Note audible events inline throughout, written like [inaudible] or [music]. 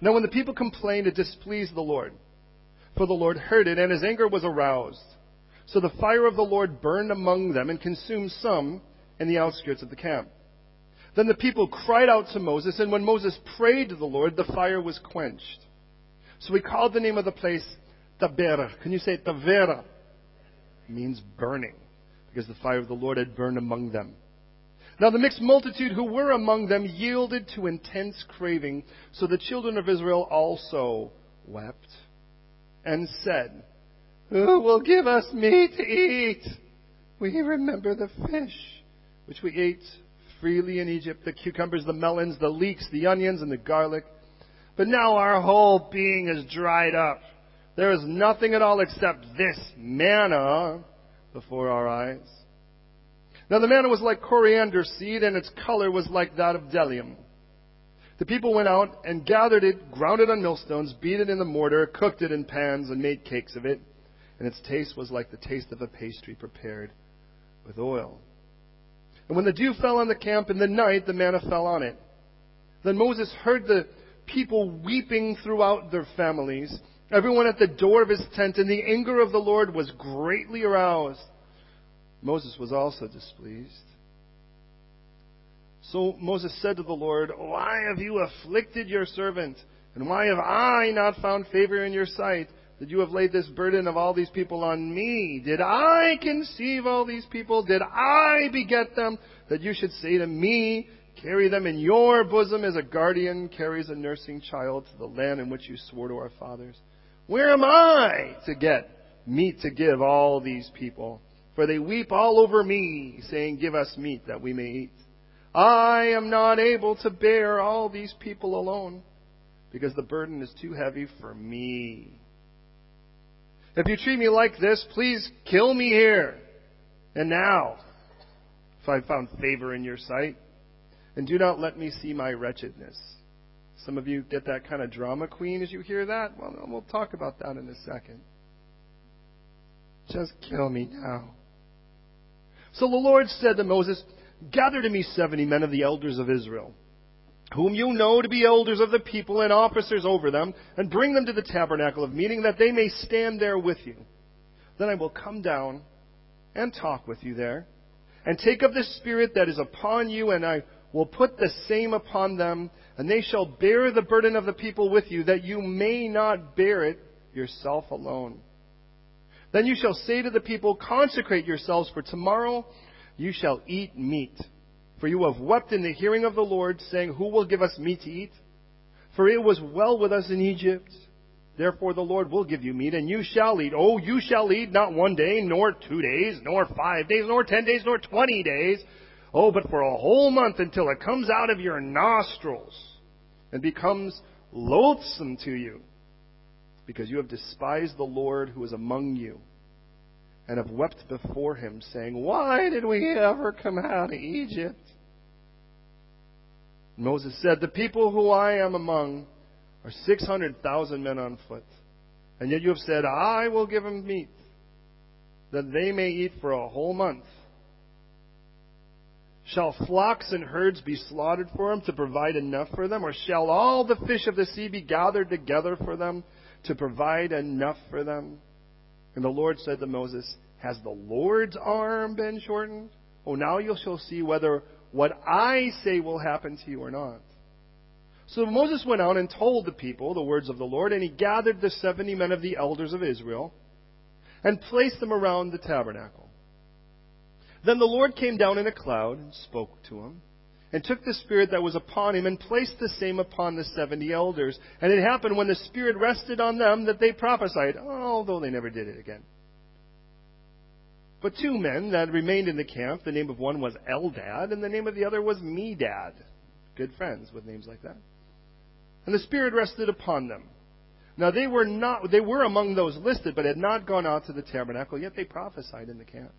Now when the people complained, it displeased the Lord. For the Lord heard it, and his anger was aroused. So the fire of the Lord burned among them and consumed some in the outskirts of the camp. Then the people cried out to Moses, and when Moses prayed to the Lord, the fire was quenched. So he called the name of the place Taberah. Can you say Tavera? It means burning, because the fire of the Lord had burned among them. Now the mixed multitude who were among them yielded to intense craving, so the children of Israel also wept and said, Who will give us meat to eat? We remember the fish which we ate freely in Egypt the cucumbers, the melons, the leeks, the onions, and the garlic. But now our whole being is dried up. There is nothing at all except this manna before our eyes. Now the manna was like coriander seed, and its color was like that of bdellium. The people went out and gathered it, ground it on millstones, beat it in the mortar, cooked it in pans, and made cakes of it. And its taste was like the taste of a pastry prepared with oil. And when the dew fell on the camp in the night, the manna fell on it. Then Moses heard the people weeping throughout their families, everyone at the door of his tent, and the anger of the Lord was greatly aroused. Moses was also displeased. So Moses said to the Lord, Why have you afflicted your servant? And why have I not found favor in your sight? that you have laid this burden of all these people on me. Did I conceive all these people? Did I beget them? That you should say to me, carry them in your bosom as a guardian carries a nursing child to the land in which you swore to our fathers. Where am I to get meat to give all these people? For they weep all over me, saying, Give us meat that we may eat. I am not able to bear all these people alone, because the burden is too heavy for me. If you treat me like this, please kill me here and now, if I found favor in your sight. And do not let me see my wretchedness. Some of you get that kind of drama queen as you hear that. Well, we'll talk about that in a second. Just kill me now. So the Lord said to Moses, Gather to me seventy men of the elders of Israel whom you know to be elders of the people and officers over them, and bring them to the tabernacle of meeting, that they may stand there with you. Then I will come down and talk with you there, and take of the Spirit that is upon you, and I will put the same upon them, and they shall bear the burden of the people with you, that you may not bear it yourself alone. Then you shall say to the people, Consecrate yourselves, for tomorrow you shall eat meat for you have wept in the hearing of the Lord, saying, Who will give us meat to eat? For it was well with us in Egypt. Therefore the Lord will give you meat, and you shall eat. Oh, you shall eat not one day, nor two days, nor five days, nor ten days, nor twenty days. Oh, but for a whole month until it comes out of your nostrils and becomes loathsome to you, because you have despised the Lord who is among you and have wept before him, saying, Why did we ever come out of Egypt? Moses said, The people who I am among are 600,000 men on foot. And yet you have said, I will give them meat, that they may eat for a whole month. Shall flocks and herds be slaughtered for them to provide enough for them? Or shall all the fish of the sea be gathered together for them to provide enough for them? And the Lord said to Moses, Has the Lord's arm been shortened? Oh, now you shall see whether what I say will happen to you or not. So Moses went out and told the people the words of the Lord, and he gathered the seventy men of the elders of Israel and placed them around the tabernacle. Then the Lord came down in a cloud and spoke to him, and took the Spirit that was upon him and placed the same upon the seventy elders. And it happened when the Spirit rested on them that they prophesied, although they never did it again. But two men that remained in the camp, the name of one was Eldad, and the name of the other was Medad. Good friends with names like that. And the Spirit rested upon them. Now they were not they were among those listed, but had not gone out to the tabernacle, yet they prophesied in the camp.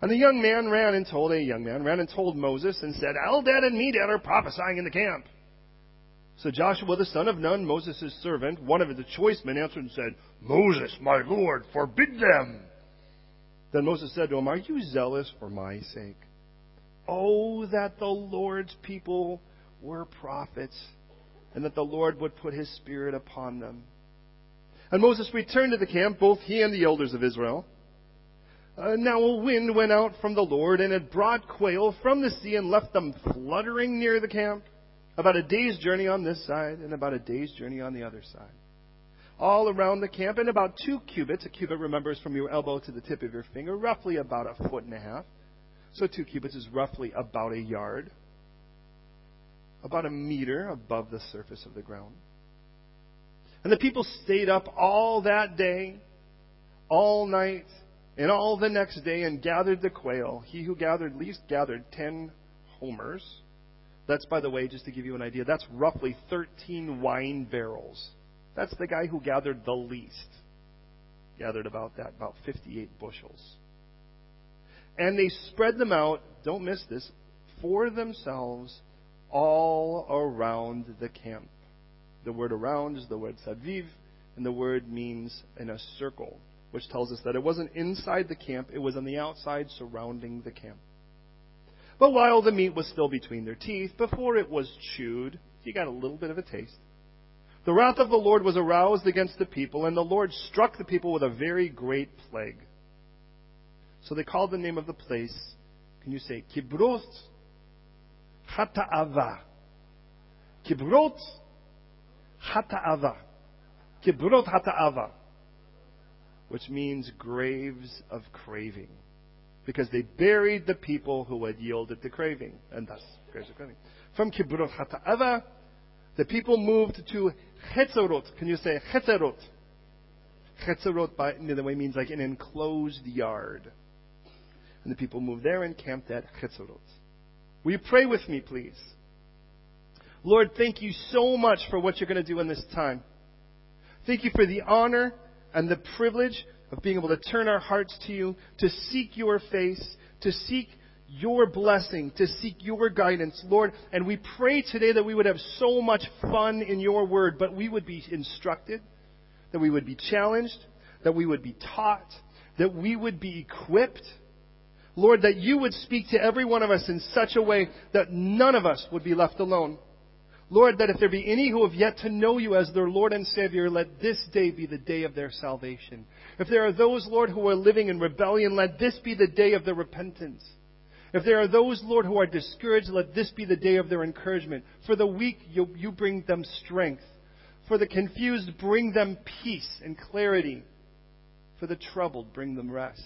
And the young man ran and told a young man ran and told Moses and said, Eldad and Medad are prophesying in the camp. So Joshua the son of Nun, Moses' servant, one of the choice men, answered and said, Moses, my Lord, forbid them. Then Moses said to him, Are you zealous for my sake? Oh, that the Lord's people were prophets. and that the Lord would put his spirit upon them. And Moses returned to the camp, both he and the elders of Israel. Uh, now a wind went out from the Lord, and it brought quail from the sea and left them fluttering near the camp, about a day's journey on this side and about a day's journey on the other side. All around the camp, and about two cubits. A cubit, remembers, from your elbow to the tip of your finger, roughly about a foot and a half. So two cubits is roughly about a yard, about a meter above the surface of the ground. And the people stayed up all that day, all night, and all the next day and gathered the quail. He who gathered least gathered ten homers. That's, by the way, just to give you an idea, that's roughly 13 wine barrels. That's the guy who gathered the least. Gathered about that, about 58 bushels. And they spread them out, don't miss this, for themselves all around the camp. The word around is the word saviv, and the word means in a circle, which tells us that it wasn't inside the camp, it was on the outside surrounding the camp. But while the meat was still between their teeth, before it was chewed, you got a little bit of a taste. The wrath of the Lord was aroused against the people, and the Lord struck the people with a very great plague. So they called the name of the place, can you say, Kibroth Hata'ava. Kibrot Hata'ava. Kibrot Hata'ava. Which means graves of craving. Because they buried the people who had yielded to craving. And thus, graves of craving. From Kibrot Hata'ava, the people moved to Chetzerot. Can you say Chetzerot? Chetzerot, by the way, means like an enclosed yard. And the people moved there and camped at Chetzerot. Will you pray with me, please? Lord, thank you so much for what you're going to do in this time. Thank you for the honor and the privilege of being able to turn our hearts to you, to seek your face, to seek your blessing, to seek your guidance, Lord. And we pray today that we would have so much fun in your word, but we would be instructed, that we would be challenged, that we would be taught, that we would be equipped Lord, that you would speak to every one of us in such a way that none of us would be left alone. Lord, that if there be any who have yet to know you as their Lord and Savior, let this day be the day of their salvation. If there are those, Lord, who are living in rebellion, let this be the day of their repentance. If there are those, Lord, who are discouraged, let this be the day of their encouragement. For the weak, you, you bring them strength. For the confused, bring them peace and clarity. For the troubled, bring them rest.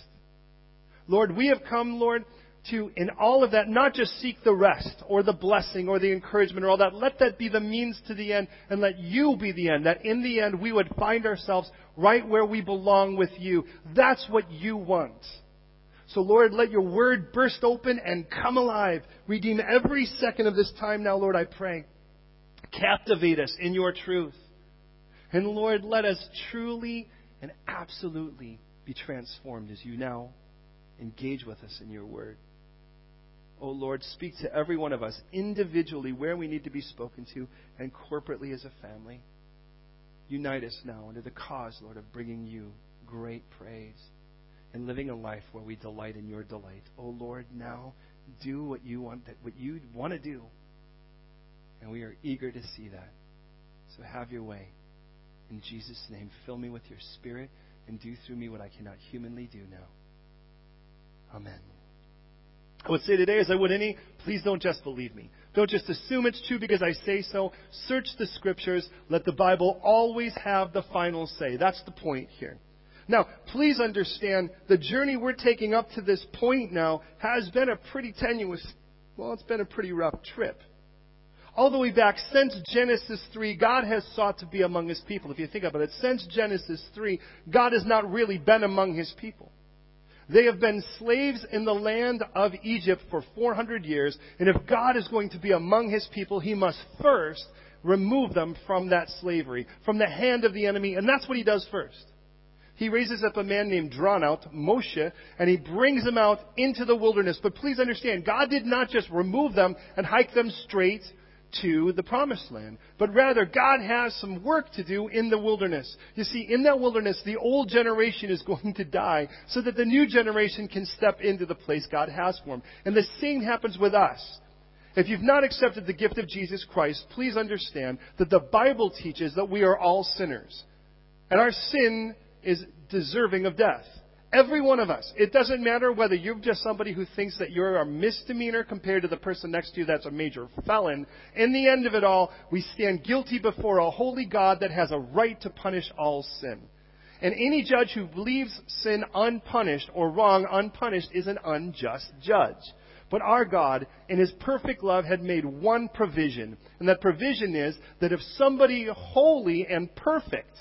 Lord, we have come, Lord, to, in all of that, not just seek the rest or the blessing or the encouragement or all that. Let that be the means to the end and let you be the end. That in the end we would find ourselves right where we belong with you. That's what you want. So Lord, let your word burst open and come alive. Redeem every second of this time now, Lord, I pray. Captivate us in your truth. And Lord, let us truly and absolutely be transformed as you now engage with us in your word. Oh Lord, speak to every one of us individually where we need to be spoken to and corporately as a family. Unite us now under the cause, Lord, of bringing you great praise and living a life where we delight in your delight. Oh Lord, now do what you want what you want to do. And we are eager to see that. So have your way. In Jesus' name, fill me with your spirit and do through me what I cannot humanly do now. Amen. I would say today, as I would any, please don't just believe me. Don't just assume it's true because I say so. Search the scriptures. Let the Bible always have the final say. That's the point here. Now, please understand the journey we're taking up to this point now has been a pretty tenuous, well, it's been a pretty rough trip. All the way back since Genesis 3, God has sought to be among His people. If you think about it, since Genesis 3, God has not really been among His people. They have been slaves in the land of Egypt for 400 years, and if God is going to be among his people, he must first remove them from that slavery, from the hand of the enemy, and that's what he does first. He raises up a man named Drawn Out, Moshe, and he brings him out into the wilderness. But please understand, God did not just remove them and hike them straight to the promised land. But rather, God has some work to do in the wilderness. You see, in that wilderness, the old generation is [laughs] going to die so that the new generation can step into the place God has for them. And the same happens with us. If you've not accepted the gift of Jesus Christ, please understand that the Bible teaches that we are all sinners. And our sin is deserving of death. Every one of us. It doesn't matter whether you're just somebody who thinks that you're a misdemeanor compared to the person next to you that's a major felon. In the end of it all, we stand guilty before a holy God that has a right to punish all sin. And any judge who leaves sin unpunished or wrong unpunished is an unjust judge. But our God, in His perfect love, had made one provision. And that provision is that if somebody holy and perfect,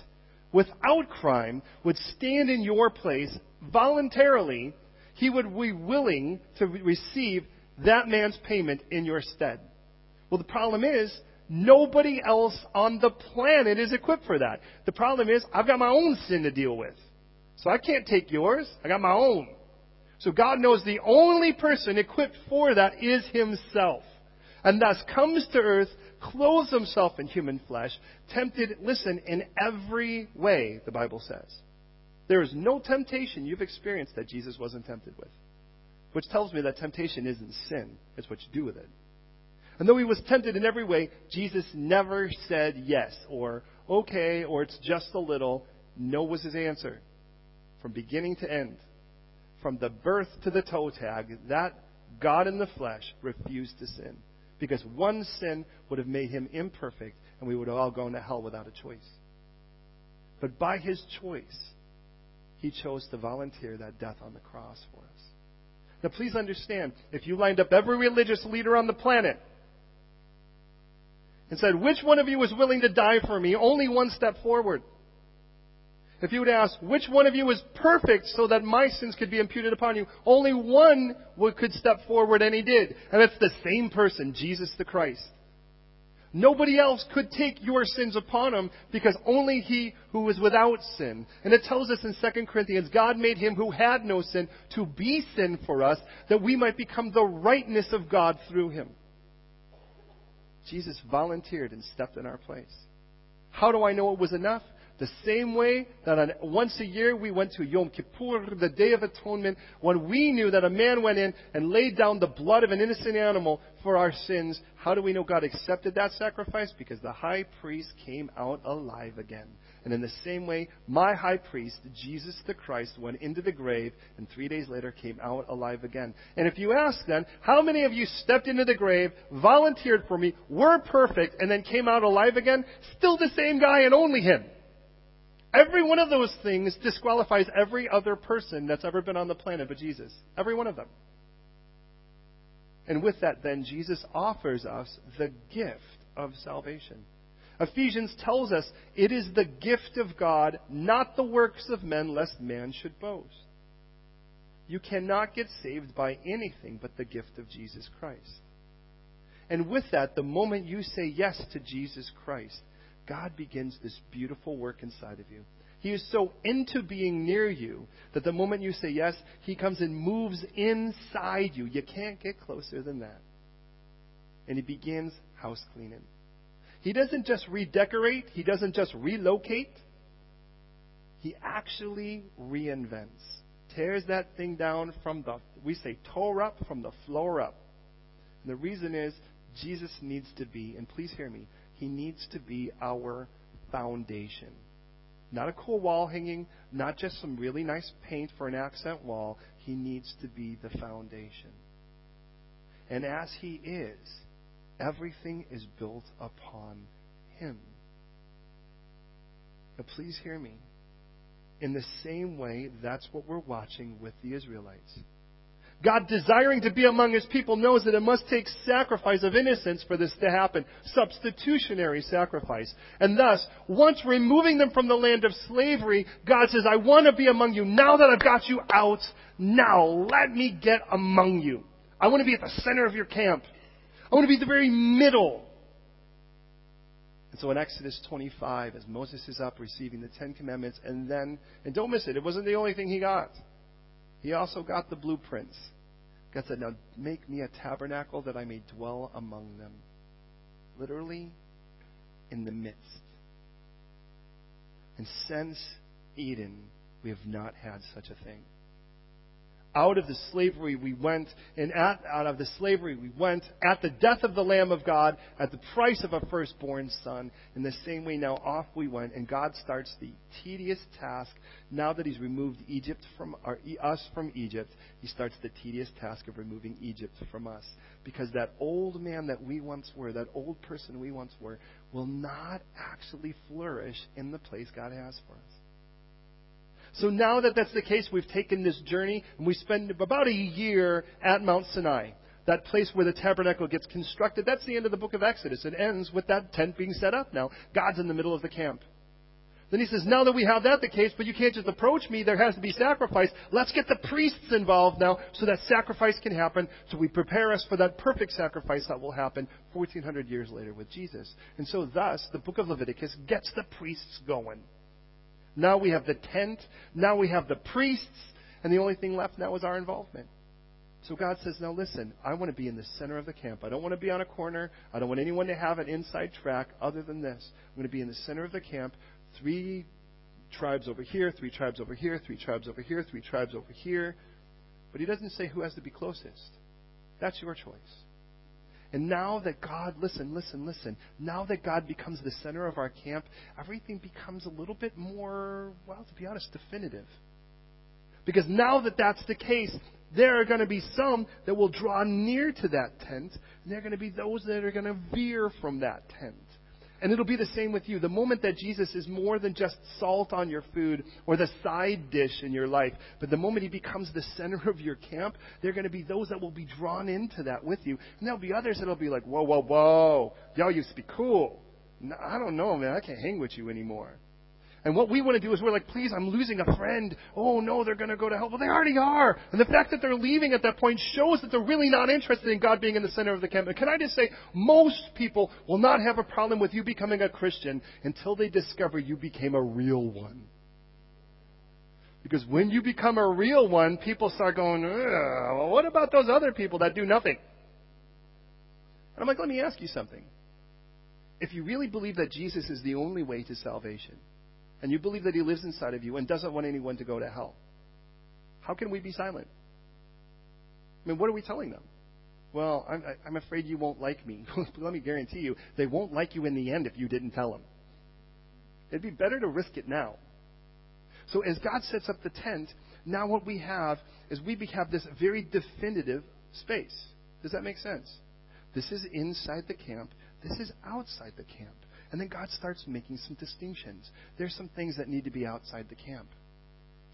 without crime, would stand in your place voluntarily, he would be willing to receive that man's payment in your stead. Well, the problem is, nobody else on the planet is equipped for that. The problem is, I've got my own sin to deal with. So I can't take yours. I got my own. So God knows the only person equipped for that is Himself. And thus comes to earth, clothes Himself in human flesh, tempted, listen, in every way, the Bible says. There is no temptation you've experienced that Jesus wasn't tempted with. Which tells me that temptation isn't sin, it's what you do with it. And though he was tempted in every way, Jesus never said yes or okay or it's just a little. No was his answer. From beginning to end, from the birth to the toe tag, that God in the flesh refused to sin. Because one sin would have made him imperfect and we would have all gone to hell without a choice. But by his choice, he chose to volunteer that death on the cross for us. Now, please understand if you lined up every religious leader on the planet and said, Which one of you is willing to die for me? Only one step forward. If you would ask, Which one of you is perfect so that my sins could be imputed upon you? Only one could step forward, and he did. And it's the same person, Jesus the Christ. Nobody else could take your sins upon him because only he who was without sin. And it tells us in 2 Corinthians, God made him who had no sin to be sin for us that we might become the rightness of God through him. Jesus volunteered and stepped in our place. How do I know it was enough? The same way that on, once a year we went to Yom Kippur, the Day of Atonement, when we knew that a man went in and laid down the blood of an innocent animal for our sins. How do we know God accepted that sacrifice? Because the high priest came out alive again. And in the same way, my high priest, Jesus the Christ, went into the grave and three days later came out alive again. And if you ask then, how many of you stepped into the grave, volunteered for me, were perfect, and then came out alive again? Still the same guy and only him. Every one of those things disqualifies every other person that's ever been on the planet but Jesus. Every one of them. And with that, then, Jesus offers us the gift of salvation. Ephesians tells us it is the gift of God, not the works of men, lest man should boast. You cannot get saved by anything but the gift of Jesus Christ. And with that, the moment you say yes to Jesus Christ, God begins this beautiful work inside of you. He is so into being near you that the moment you say yes, He comes and moves inside you. You can't get closer than that. And He begins house cleaning. He doesn't just redecorate, He doesn't just relocate. He actually reinvents. Tears that thing down from the, we say, tore up, from the floor up. And the reason is Jesus needs to be, and please hear me, he needs to be our foundation. Not a cool wall hanging, not just some really nice paint for an accent wall. He needs to be the foundation. And as He is, everything is built upon Him. Now, please hear me. In the same way, that's what we're watching with the Israelites. God desiring to be among his people knows that it must take sacrifice of innocence for this to happen. Substitutionary sacrifice. And thus, once removing them from the land of slavery, God says, I want to be among you. Now that I've got you out, now let me get among you. I want to be at the center of your camp. I want to be the very middle. And so in Exodus 25, as Moses is up receiving the Ten Commandments, and then, and don't miss it, it wasn't the only thing he got. He also got the blueprints. God said, Now make me a tabernacle that I may dwell among them. Literally, in the midst. And since Eden, we have not had such a thing. Out of the slavery we went, and at, out of the slavery we went, at the death of the Lamb of God, at the price of a firstborn son. In the same way, now off we went, and God starts the tedious task. Now that He's removed Egypt from our, us from Egypt, He starts the tedious task of removing Egypt from us, because that old man that we once were, that old person we once were, will not actually flourish in the place God has for us. So now that that's the case, we've taken this journey and we spend about a year at Mount Sinai, that place where the tabernacle gets constructed. That's the end of the book of Exodus. It ends with that tent being set up now. God's in the middle of the camp. Then he says, now that we have that the case, but you can't just approach me, there has to be sacrifice. Let's get the priests involved now so that sacrifice can happen, so we prepare us for that perfect sacrifice that will happen 1400 years later with Jesus. And so thus, the book of Leviticus gets the priests going. Now we have the tent. Now we have the priests. And the only thing left now is our involvement. So God says, now listen, I want to be in the center of the camp. I don't want to be on a corner. I don't want anyone to have an inside track other than this. I'm going to be in the center of the camp. Three tribes over here, three tribes over here, three tribes over here, three tribes over here. But he doesn't say who has to be closest. That's your choice. And now that God, listen, listen, listen, now that God becomes the center of our camp, everything becomes a little bit more, well, to be honest, definitive. Because now that that's the case, there are going to be some that will draw near to that tent, and there are going to be those that are going to veer from that tent. And it'll be the same with you. The moment that Jesus is more than just salt on your food or the side dish in your life, but the moment he becomes the center of your camp, there are going to be those that will be drawn into that with you. And there'll be others that'll be like, whoa, whoa, whoa. Y'all used to be cool. I don't know, man. I can't hang with you anymore. And what we want to do is we're like, please, I'm losing a friend. Oh no, they're going to go to hell. Well, they already are. And the fact that they're leaving at that point shows that they're really not interested in God being in the center of the camp. And can I just say, most people will not have a problem with you becoming a Christian until they discover you became a real one. Because when you become a real one, people start going, well, what about those other people that do nothing? And I'm like, let me ask you something. If you really believe that Jesus is the only way to salvation, and you believe that He lives inside of you and doesn't want anyone to go to hell, how can we be silent? I mean, what are we telling them? Well, I'm, I'm afraid you won't like me. [laughs] Let me guarantee you, they won't like you in the end if you didn't tell them. It'd be better to risk it now. So as God sets up the tent, now what we have is we have this very definitive space. Does that make sense? This is inside the camp. This is outside the camp. And then God starts making some distinctions. There's some things that need to be outside the camp.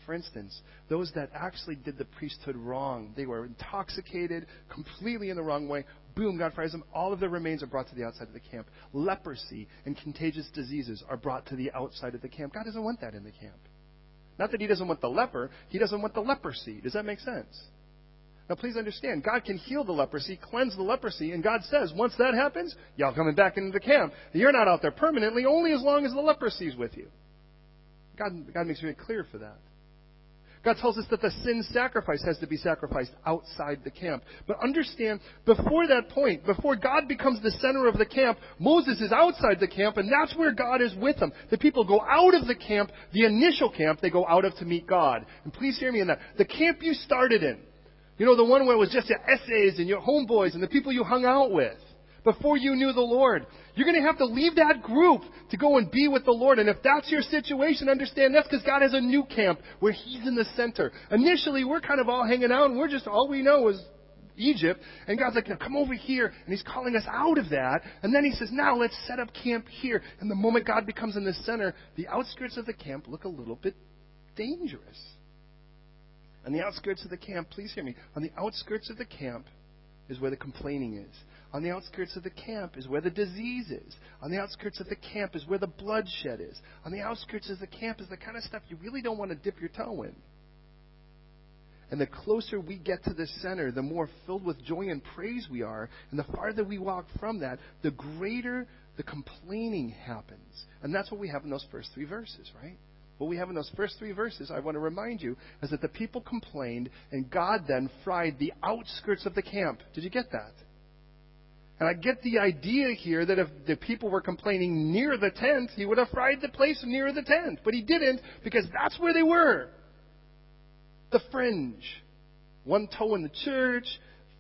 For instance, those that actually did the priesthood wrong, they were intoxicated, completely in the wrong way. Boom, God fires them. All of their remains are brought to the outside of the camp. Leprosy and contagious diseases are brought to the outside of the camp. God doesn't want that in the camp. Not that He doesn't want the leper, He doesn't want the leprosy. Does that make sense? Now, please understand, God can heal the leprosy, cleanse the leprosy, and God says, once that happens, y'all coming back into the camp. You're not out there permanently, only as long as the leprosy is with you. God, God makes very clear for that. God tells us that the sin sacrifice has to be sacrificed outside the camp. But understand, before that point, before God becomes the center of the camp, Moses is outside the camp, and that's where God is with them. The people go out of the camp, the initial camp, they go out of to meet God. And please hear me in that. The camp you started in, you know, the one where it was just your essays and your homeboys and the people you hung out with before you knew the Lord. You're going to have to leave that group to go and be with the Lord. And if that's your situation, understand that's because God has a new camp where He's in the center. Initially, we're kind of all hanging out and we're just, all we know is Egypt. And God's like, now come over here. And He's calling us out of that. And then He says, now let's set up camp here. And the moment God becomes in the center, the outskirts of the camp look a little bit dangerous. On the outskirts of the camp, please hear me. On the outskirts of the camp is where the complaining is. On the outskirts of the camp is where the disease is. On the outskirts of the camp is where the bloodshed is. On the outskirts of the camp is the kind of stuff you really don't want to dip your toe in. And the closer we get to the center, the more filled with joy and praise we are. And the farther we walk from that, the greater the complaining happens. And that's what we have in those first three verses, right? What we have in those first three verses, I want to remind you, is that the people complained, and God then fried the outskirts of the camp. Did you get that? And I get the idea here that if the people were complaining near the tent, he would have fried the place near the tent. But he didn't, because that's where they were. The fringe. one toe in the church,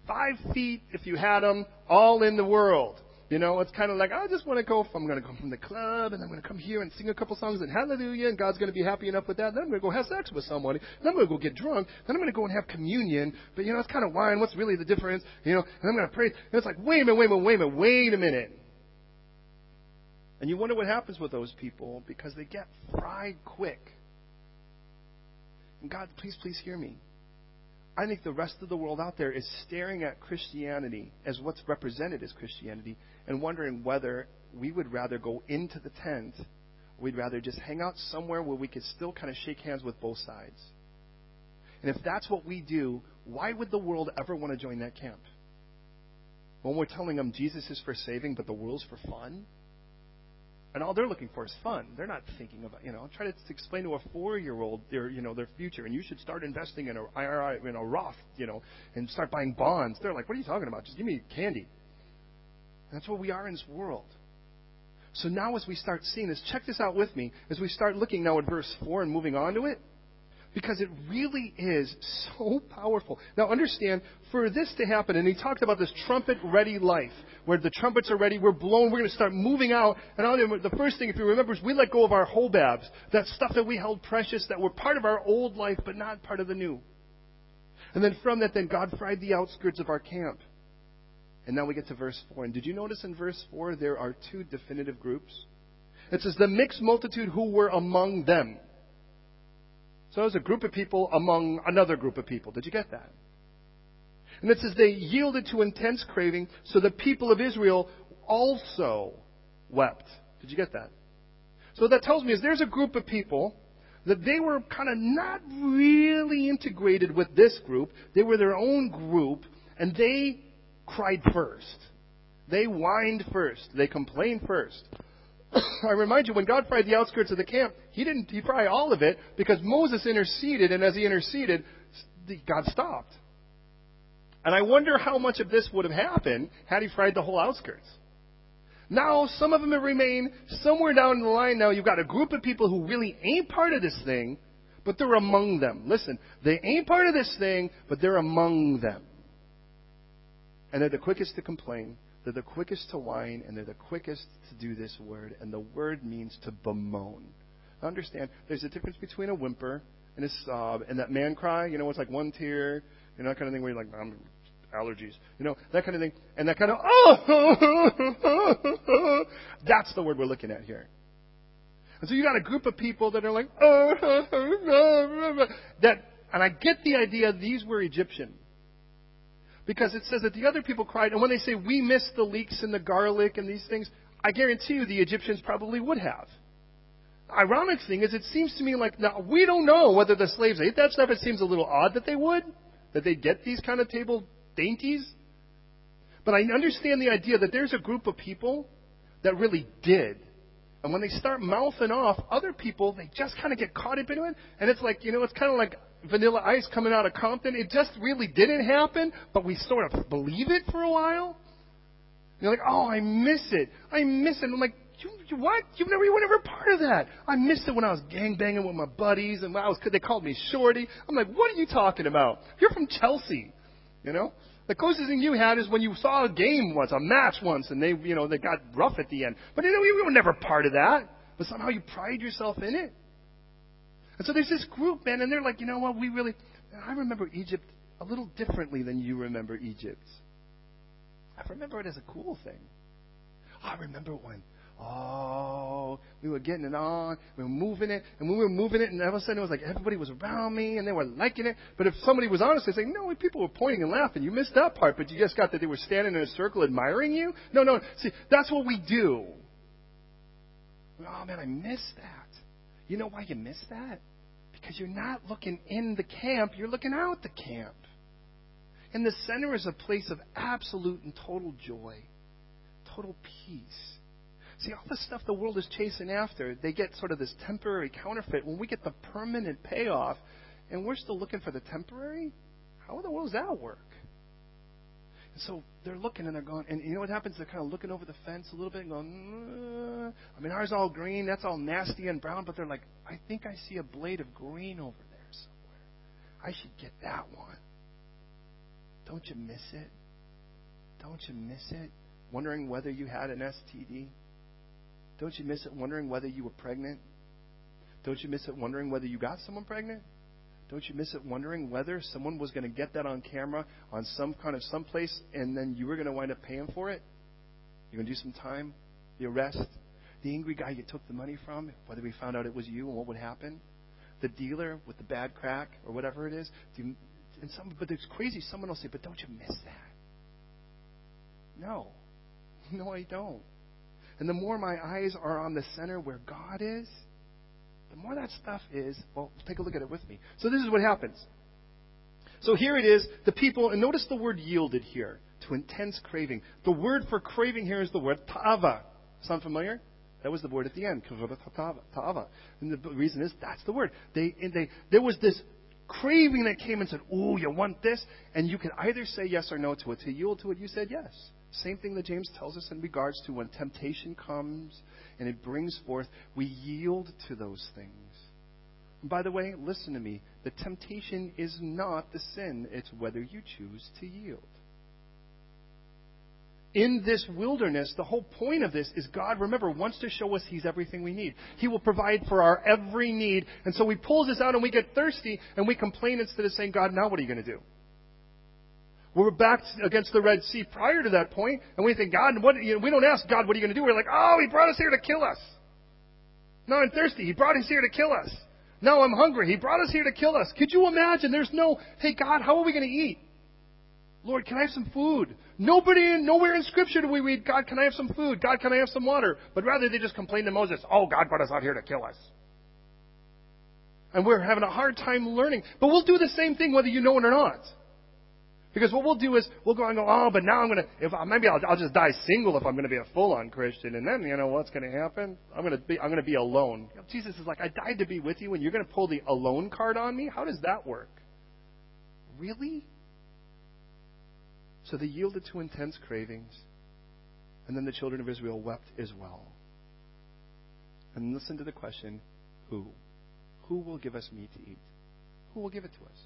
five feet if you had them, all in the world. You know, it's kind of like, I just want to go, I'm going to go from the club, and I'm going to come here and sing a couple songs and hallelujah, and God's going to be happy enough with that. Then I'm going to go have sex with somebody. Then I'm going to go get drunk. Then I'm going to go and have communion. But, you know, it's kind of wine. What's really the difference? You know, and I'm going to pray. And it's like, wait a minute, wait a minute, wait a minute, wait a minute. And you wonder what happens with those people because they get fried quick. And God, please, please hear me. I think the rest of the world out there is staring at Christianity as what's represented as Christianity and wondering whether we would rather go into the tent we'd rather just hang out somewhere where we could still kind of shake hands with both sides. And if that's what we do, why would the world ever want to join that camp? When we're telling them Jesus is for saving, but the world's for fun? and all they're looking for is fun. They're not thinking about, you know, try to explain to a four-year-old their, you know, their future, and you should start investing in a IRA, in a Roth, you know, and start buying bonds. They're like, what are you talking about? Just give me candy. That's what we are in this world. So now, as we start seeing this, check this out with me. As we start looking now at verse four and moving on to it, because it really is so powerful. Now, understand, for this to happen, and he talked about this trumpet ready life, where the trumpets are ready, we're blown, we're going to start moving out. And the first thing, if you remember, is we let go of our hobabs, that stuff that we held precious, that were part of our old life, but not part of the new. And then from that, then God fried the outskirts of our camp. And now we get to verse 4. And did you notice in verse 4 there are two definitive groups? It says, the mixed multitude who were among them. So it was a group of people among another group of people. Did you get that? And it says they yielded to intense craving, so the people of Israel also wept. Did you get that? So what that tells me is there's a group of people that they were kind of not really integrated with this group. They were their own group, and they cried first. They whined first. They complained first. [coughs] I remind you, when God fried the outskirts of the camp, He didn't He fry all of it because Moses interceded, and as He interceded, God stopped. And I wonder how much of this would have happened had He fried the whole outskirts. Now, some of them have remained somewhere down the line. Now, you've got a group of people who really ain't part of this thing, but they're among them. Listen, they ain't part of this thing, but they're among them. And they're the quickest to complain. They're the quickest to whine, and they're the quickest to do this word. And the word means to bemoan. Understand, there's a difference between a whimper and a sob and that man cry. You know, it's like one tear, you know, that kind of thing where you're like, I'm allergies, you know, that kind of thing. And that kind of, oh, [laughs] that's the word we're looking at here. And so you got a group of people that are like, [laughs] oh, [laughs] that, and I get the idea these were Egyptian. Because it says that the other people cried, and when they say, we missed the leeks and the garlic and these things, I guarantee you the Egyptians probably would have. The Ironic thing is, it seems to me like, now, we don't know whether the slaves ate that stuff. It seems a little odd that they would, that they'd get these kind of table dainties. But I understand the idea that there's a group of people that really did. And when they start mouthing off other people, they just kind of get caught up into it. And it's like, you know, it's kind of like Vanilla Ice coming out of Compton. It just really didn't happen, but we sort of believe it for a while. You're like, oh, I miss it. I miss it. I'm like, you, you what? You never, you were never part of that. I missed it when I was gang banging with my buddies, and I was, they called me Shorty. I'm like, what are you talking about? You're from Chelsea, you know. The closest thing you had is when you saw a game once, a match once, and they, you know, they got rough at the end. But you know, you were never part of that. But somehow you pride yourself in it. And so there's this group, man, and they're like, you know what, we really, I remember Egypt a little differently than you remember Egypt. I remember it as a cool thing. I remember when, oh, we were getting it on, we were moving it, and we were moving it, and all of a sudden it was like everybody was around me, and they were liking it. But if somebody was honest, they'd say, no, people were pointing and laughing. You missed that part, but you just got that they were standing in a circle admiring you? No, no, see, that's what we do. Oh, man, I missed that. You know why you miss that? Because you're not looking in the camp, you're looking out the camp. And the center is a place of absolute and total joy, total peace. See, all the stuff the world is chasing after, they get sort of this temporary counterfeit. When we get the permanent payoff, and we're still looking for the temporary, how in the world does that work? So they're looking and they're going, and you know what happens? They're kind of looking over the fence a little bit and going, uh, I mean, ours all green, that's all nasty and brown, but they're like, I think I see a blade of green over there somewhere. I should get that one. Don't you miss it? Don't you miss it? Wondering whether you had an STD? Don't you miss it wondering whether you were pregnant? Don't you miss it wondering whether you got someone pregnant? Don't you miss it wondering whether someone was going to get that on camera on some kind of someplace and then you were going to wind up paying for it? You're going to do some time? The arrest? The angry guy you took the money from? Whether we found out it was you and what would happen? The dealer with the bad crack or whatever it is? You, and some, but it's crazy. Someone will say, but don't you miss that? No. No, I don't. And the more my eyes are on the center where God is, the more that stuff is, well, take a look at it with me. So this is what happens. So here it is, the people, and notice the word yielded here, to intense craving. The word for craving here is the word ta'ava. Sound familiar? That was the word at the end, ta'ava. And the reason is, that's the word. They, they, there was this craving that came and said, Ooh, you want this? And you could either say yes or no to it. To yield to it, you said yes. Same thing that James tells us in regards to when temptation comes and it brings forth, we yield to those things. And by the way, listen to me. The temptation is not the sin, it's whether you choose to yield. In this wilderness, the whole point of this is God, remember, wants to show us He's everything we need. He will provide for our every need. And so He pulls us out and we get thirsty and we complain instead of saying, God, now what are you going to do? We were back against the Red Sea prior to that point, and we think, God, what, you know, we don't ask God, what are you going to do? We're like, oh, He brought us here to kill us. No, I'm thirsty. He brought us here to kill us. No, I'm hungry. He brought us here to kill us. Could you imagine? There's no, hey, God, how are we going to eat? Lord, can I have some food? Nobody, nowhere in Scripture do we read, God, can I have some food? God, can I have some water? But rather they just complain to Moses, oh, God brought us out here to kill us. And we're having a hard time learning. But we'll do the same thing whether you know it or not. Because what we'll do is we'll go and go, oh, but now I'm gonna, if maybe I'll, I'll just die single if I'm gonna be a full-on Christian, and then you know what's gonna happen? I'm gonna be, I'm gonna be alone. Jesus is like, I died to be with you, and you're gonna pull the alone card on me? How does that work? Really? So they yielded to intense cravings, and then the children of Israel wept as well. And listen to the question: Who? Who will give us meat to eat? Who will give it to us?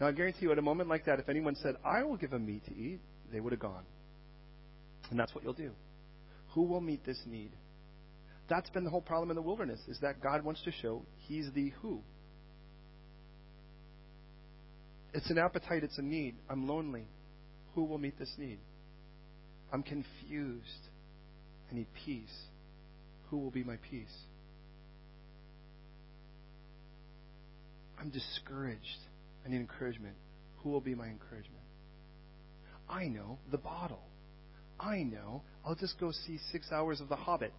Now, I guarantee you, at a moment like that, if anyone said, I will give them meat to eat, they would have gone. And that's what you'll do. Who will meet this need? That's been the whole problem in the wilderness, is that God wants to show He's the who. It's an appetite, it's a need. I'm lonely. Who will meet this need? I'm confused. I need peace. Who will be my peace? I'm discouraged. I need encouragement. Who will be my encouragement? I know the bottle. I know I'll just go see six hours of The Hobbit.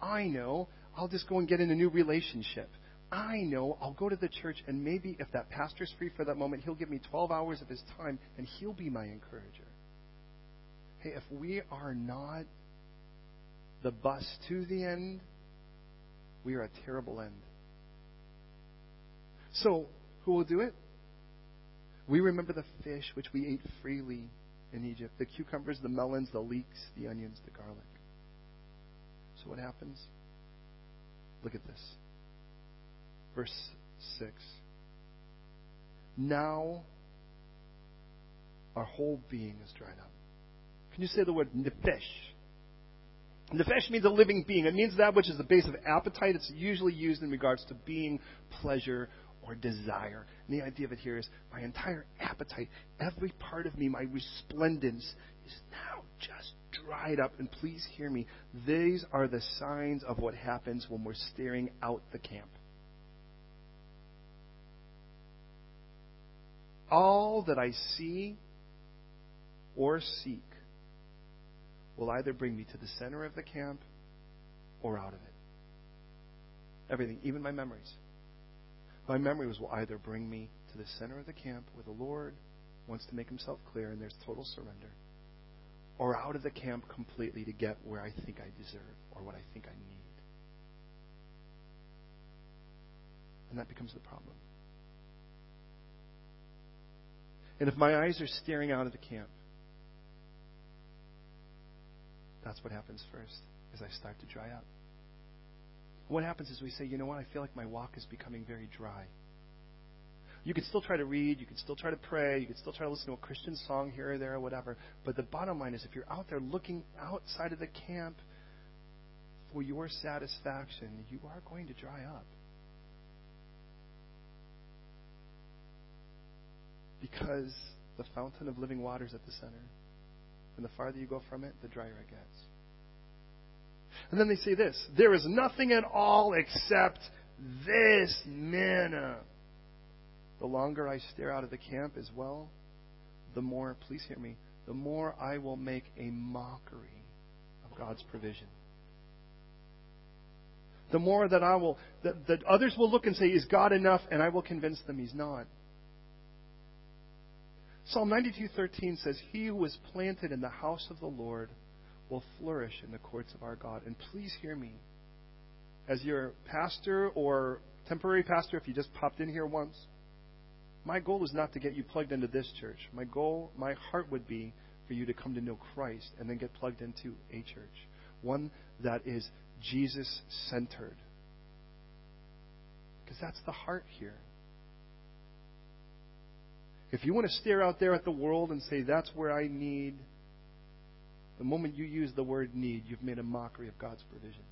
I know I'll just go and get in a new relationship. I know I'll go to the church and maybe if that pastor's free for that moment, he'll give me 12 hours of his time and he'll be my encourager. Hey, if we are not the bus to the end, we are a terrible end. So, who will do it? We remember the fish which we ate freely in Egypt the cucumbers, the melons, the leeks, the onions, the garlic. So what happens? Look at this. Verse 6. Now our whole being is dried up. Can you say the word nefesh? Nefesh means a living being. It means that which is the base of appetite. It's usually used in regards to being, pleasure, or desire. And the idea of it here is my entire appetite, every part of me, my resplendence is now just dried up. And please hear me. These are the signs of what happens when we're staring out the camp. All that I see or seek will either bring me to the center of the camp or out of it. Everything, even my memories. My memories will either bring me to the center of the camp where the Lord wants to make himself clear and there's total surrender, or out of the camp completely to get where I think I deserve or what I think I need. And that becomes the problem. And if my eyes are staring out of the camp, that's what happens first, as I start to dry up. What happens is we say, you know what, I feel like my walk is becoming very dry. You can still try to read, you can still try to pray, you can still try to listen to a Christian song here or there or whatever. But the bottom line is if you're out there looking outside of the camp for your satisfaction, you are going to dry up. Because the fountain of living water is at the center. And the farther you go from it, the drier it gets. And then they say this there is nothing at all except this manna. The longer I stare out of the camp as well, the more, please hear me, the more I will make a mockery of God's provision. The more that I will, that, that others will look and say, Is God enough? And I will convince them He's not. Psalm 92:13 says, "He who is planted in the house of the Lord will flourish in the courts of our God." And please hear me. As your pastor or temporary pastor, if you just popped in here once, my goal is not to get you plugged into this church. My goal, my heart would be for you to come to know Christ and then get plugged into a church, one that is Jesus centered. Because that's the heart here. If you want to stare out there at the world and say, that's where I need, the moment you use the word need, you've made a mockery of God's provision.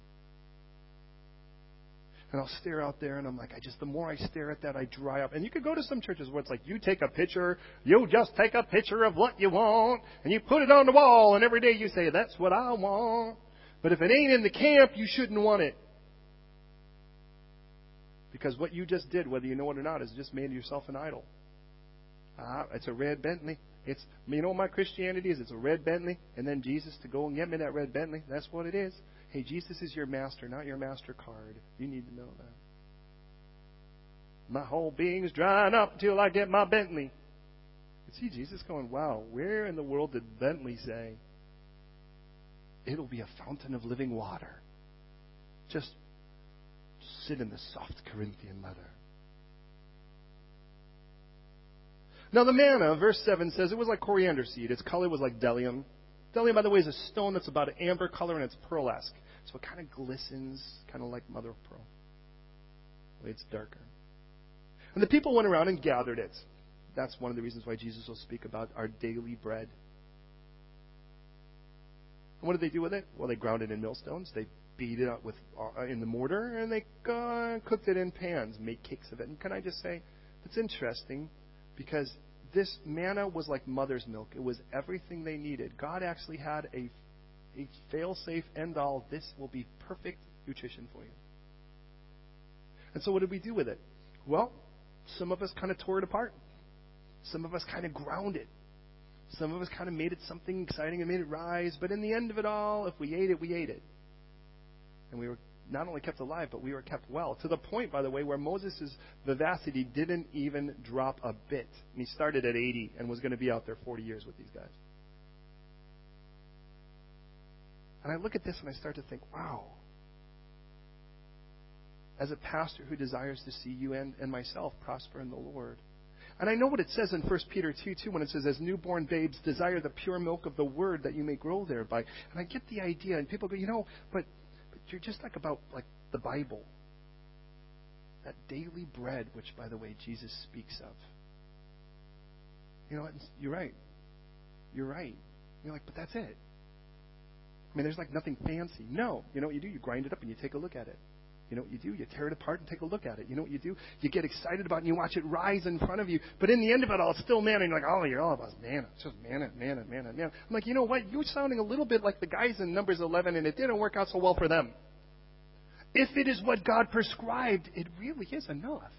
And I'll stare out there and I'm like, I just, the more I stare at that, I dry up. And you could go to some churches where it's like, you take a picture, you just take a picture of what you want, and you put it on the wall, and every day you say, that's what I want. But if it ain't in the camp, you shouldn't want it. Because what you just did, whether you know it or not, is just made yourself an idol. Uh, it's a red Bentley. It's you know what my Christianity is? It's a red Bentley, and then Jesus to go and get me that red Bentley. That's what it is. Hey, Jesus is your master, not your MasterCard. You need to know that. My whole being's drying up until I get my Bentley. You see Jesus going, wow, where in the world did Bentley say? It'll be a fountain of living water. Just sit in the soft Corinthian leather. Now, the manna, verse 7 says it was like coriander seed. Its color was like bdellium. Bdellium, by the way, is a stone that's about an amber color and it's pearlesque. So it kind of glistens, kind of like mother of pearl. It's darker. And the people went around and gathered it. That's one of the reasons why Jesus will speak about our daily bread. And what did they do with it? Well, they ground it in millstones. They beat it up with uh, in the mortar, and they uh, cooked it in pans, made cakes of it. And can I just say, it's interesting because this manna was like mother's milk. It was everything they needed. God actually had a, a fail safe end all. This will be perfect nutrition for you. And so, what did we do with it? Well, some of us kind of tore it apart. Some of us kind of ground it. Some of us kind of made it something exciting and made it rise. But in the end of it all, if we ate it, we ate it. And we were not only kept alive, but we were kept well. To the point, by the way, where Moses' vivacity didn't even drop a bit. And he started at 80 and was going to be out there 40 years with these guys. And I look at this and I start to think, wow. As a pastor who desires to see you and, and myself prosper in the Lord. And I know what it says in 1 Peter 2 2 when it says, As newborn babes, desire the pure milk of the word that you may grow thereby. And I get the idea. And people go, you know, but you're just like about like the Bible. That daily bread, which by the way Jesus speaks of. You know, what? you're right. You're right. You're like, but that's it. I mean, there's like nothing fancy. No. You know what you do? You grind it up and you take a look at it. You know what you do? You tear it apart and take a look at it. You know what you do? You get excited about it and you watch it rise in front of you. But in the end of it all, it's still manna. And you're like, oh, you're all about manna. It's just manna, manna, manna, manna. I'm like, you know what? You're sounding a little bit like the guys in Numbers 11, and it didn't work out so well for them. If it is what God prescribed, it really is enough.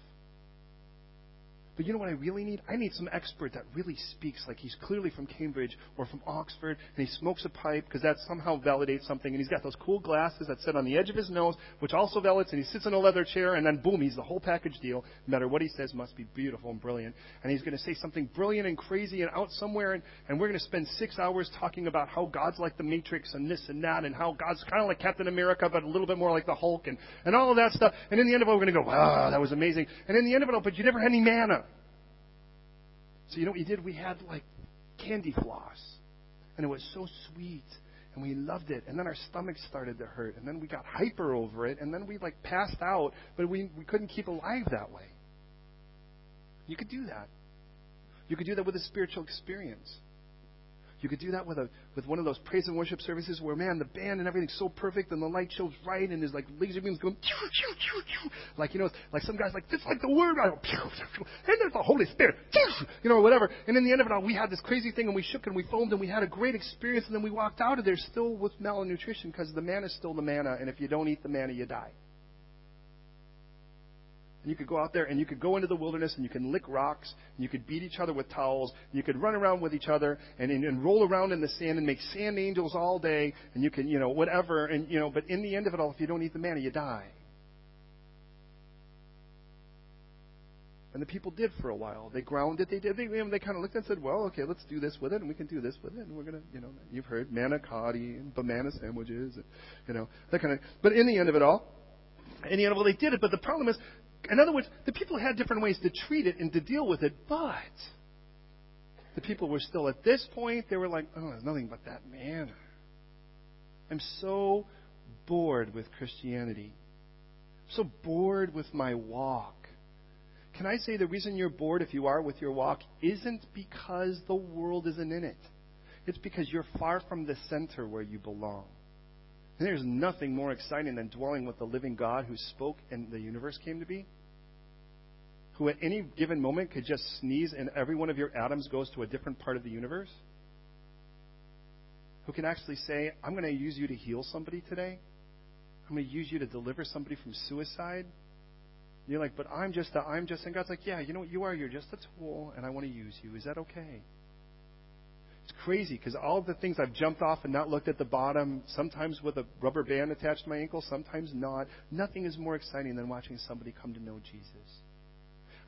But you know what I really need? I need some expert that really speaks like he's clearly from Cambridge or from Oxford, and he smokes a pipe because that somehow validates something, and he's got those cool glasses that sit on the edge of his nose, which also validates, and he sits in a leather chair, and then boom, he's the whole package deal. No matter what he says, must be beautiful and brilliant. And he's going to say something brilliant and crazy and out somewhere, and, and we're going to spend six hours talking about how God's like the Matrix and this and that, and how God's kind of like Captain America, but a little bit more like the Hulk, and, and all of that stuff. And in the end of it, we're going to go, wow, that was amazing. And in the end of it but you never had any manna. So you know what we did? We had like candy floss. And it was so sweet. And we loved it. And then our stomachs started to hurt. And then we got hyper over it. And then we like passed out. But we, we couldn't keep alive that way. You could do that. You could do that with a spiritual experience. You could do that with a with one of those praise and worship services where man, the band and everything's so perfect and the light shows right and there's like laser beams going pew, pew, pew, pew. like you know, like some guys like this is like the word and there's the Holy Spirit, you know, or whatever. And in the end of it all, we had this crazy thing and we shook and we foamed and we had a great experience and then we walked out of there still with malnutrition because the manna is still the manna and if you don't eat the manna, you die. And you could go out there and you could go into the wilderness and you can lick rocks and you could beat each other with towels. And you could run around with each other and, and, and roll around in the sand and make sand angels all day and you can, you know, whatever. And, you know, but in the end of it all, if you don't eat the manna, you die. And the people did for a while. They ground it. They did. They, they kind of looked and said, "Well, okay, let's do this with it, and we can do this with it, and we're gonna, you know, you've heard manicotti and banana sandwiches, and, you know, that kind of. But in the end of it all, in the end of it all, they did it. But the problem is, in other words, the people had different ways to treat it and to deal with it, but the people were still at this point, they were like, oh, there's nothing but that man. I'm so bored with Christianity. I'm so bored with my walk. Can I say the reason you're bored, if you are, with your walk, isn't because the world isn't in it? It's because you're far from the center where you belong. And there's nothing more exciting than dwelling with the living God who spoke and the universe came to be. Who at any given moment could just sneeze and every one of your atoms goes to a different part of the universe. Who can actually say, I'm going to use you to heal somebody today. I'm going to use you to deliver somebody from suicide. And you're like, but I'm just a, I'm just, and God's like, yeah, you know what you are? You're just a tool, and I want to use you. Is that okay? It's crazy because all the things I've jumped off and not looked at the bottom, sometimes with a rubber band attached to my ankle, sometimes not. Nothing is more exciting than watching somebody come to know Jesus.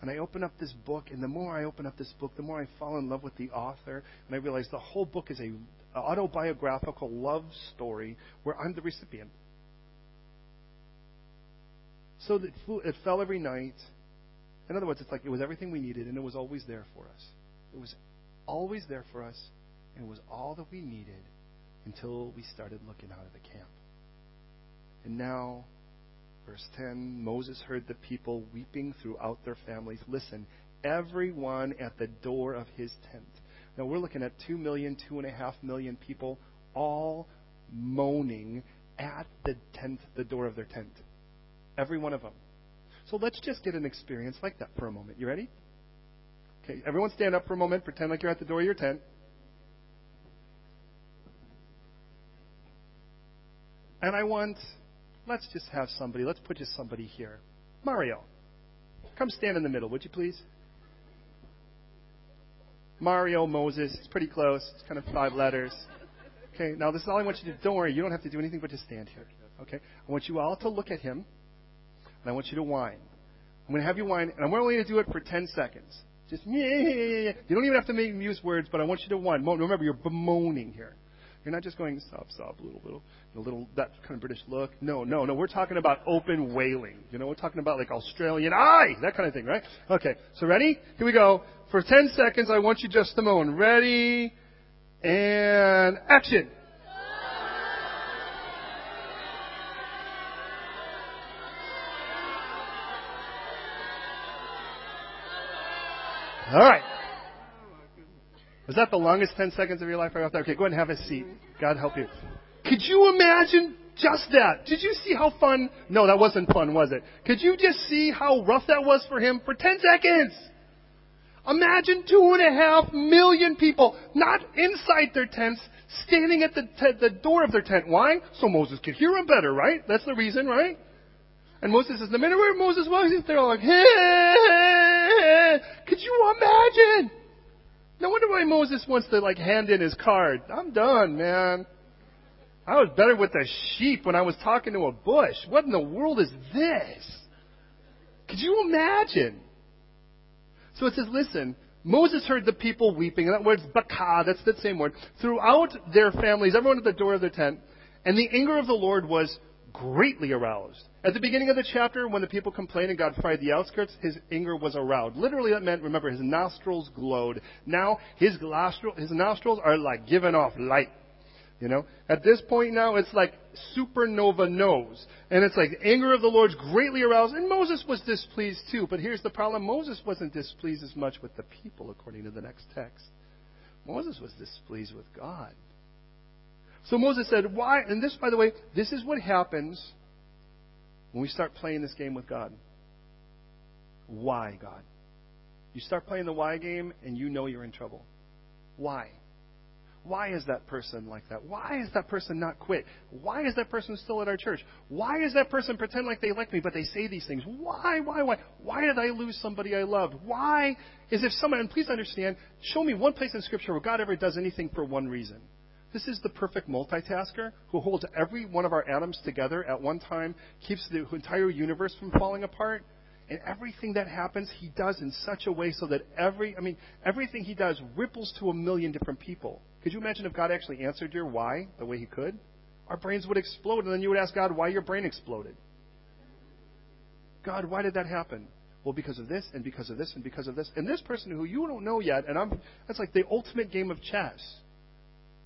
And I open up this book, and the more I open up this book, the more I fall in love with the author, and I realize the whole book is a autobiographical love story where I'm the recipient. So it fell every night. In other words, it's like it was everything we needed, and it was always there for us. It was always there for us, and it was all that we needed until we started looking out of the camp. And now, verse 10 Moses heard the people weeping throughout their families. Listen, everyone at the door of his tent. Now, we're looking at 2 million, 2.5 million people all moaning at the tent, the door of their tent. Every one of them. So let's just get an experience like that for a moment. You ready? Okay, everyone stand up for a moment. Pretend like you're at the door of your tent. And I want, let's just have somebody, let's put just somebody here. Mario, come stand in the middle, would you please? Mario Moses, it's pretty close. It's kind of five letters. Okay, now this is all I want you to do. Don't worry, you don't have to do anything but just stand here. Okay? I want you all to look at him, and I want you to whine. I'm going to have you whine, and I'm only going to do it for 10 seconds. Just, yeah, yeah, yeah. You don't even have to make use words, but I want you to whine. Remember, you're bemoaning here. You're not just going sob, sob, little, little, a little, that kind of British look. No, no, no. We're talking about open wailing. You know, we're talking about like Australian eye, that kind of thing, right? Okay, so ready? Here we go. For 10 seconds, I want you just to moan. Ready? And action. All right. Was that the longest 10 seconds of your life right off there? Okay, go ahead and have a seat. God help you. Could you imagine just that? Did you see how fun? No, that wasn't fun, was it? Could you just see how rough that was for him for 10 seconds? Imagine two and a half million people, not inside their tents, standing at the, t- the door of their tent. Why? So Moses could hear them better, right? That's the reason, right? And Moses says, the minute where Moses in, they're all like, hey, hey, hey, could you imagine? No wonder why Moses wants to like hand in his card. I'm done, man. I was better with the sheep when I was talking to a bush. What in the world is this? Could you imagine? So it says, listen, Moses heard the people weeping. And that word's baka, that's the same word. Throughout their families, everyone at the door of their tent. And the anger of the Lord was greatly aroused. At the beginning of the chapter, when the people complained and God fried the outskirts, his anger was aroused. Literally, that meant, remember, his nostrils glowed. Now, his, his nostrils are like giving off light. You know, at this point now, it's like supernova nose. And it's like anger of the Lord's greatly aroused. And Moses was displeased too. But here's the problem. Moses wasn't displeased as much with the people, according to the next text. Moses was displeased with God. So Moses said, why? And this, by the way, this is what happens when we start playing this game with God. Why, God? You start playing the why game and you know you're in trouble. Why? Why is that person like that? Why is that person not quit? Why is that person still at our church? Why is that person pretend like they like me but they say these things? Why, why, why? Why did I lose somebody I loved? Why is if someone, and please understand, show me one place in Scripture where God ever does anything for one reason. This is the perfect multitasker who holds every one of our atoms together at one time, keeps the entire universe from falling apart. And everything that happens, he does in such a way so that every, I mean, everything he does ripples to a million different people. Could you imagine if God actually answered your why the way he could? Our brains would explode, and then you would ask God why your brain exploded. God, why did that happen? Well, because of this, and because of this, and because of this. And this person who you don't know yet, and I'm, that's like the ultimate game of chess.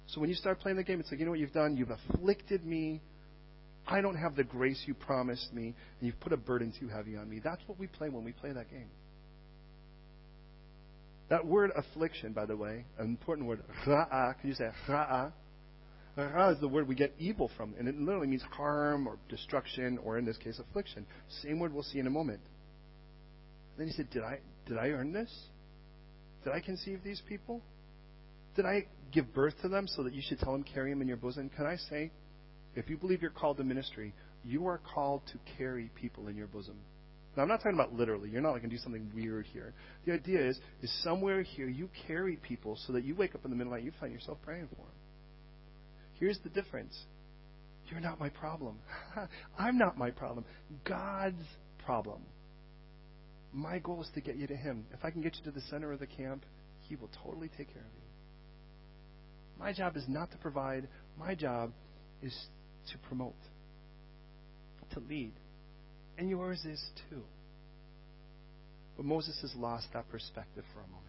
So when you start playing the game, it's like, you know what you've done? You've afflicted me. I don't have the grace you promised me, and you've put a burden too heavy on me. That's what we play when we play that game. That word affliction, by the way, an important word, ra'ah, can you say ra'ah? Ra'ah is the word we get evil from, and it literally means harm or destruction, or in this case, affliction. Same word we'll see in a moment. then he said, did I, did I earn this? Did I conceive these people? Did I give birth to them so that you should tell them, carry them in your bosom? Can I say, if you believe you're called to ministry, you are called to carry people in your bosom. Now, I'm not talking about literally. You're not like going to do something weird here. The idea is, is somewhere here you carry people so that you wake up in the middle of the night, you find yourself praying for them. Here's the difference. You're not my problem. [laughs] I'm not my problem. God's problem. My goal is to get you to Him. If I can get you to the center of the camp, He will totally take care of you. My job is not to provide. My job is to promote, to lead. And yours is too. But Moses has lost that perspective for a moment.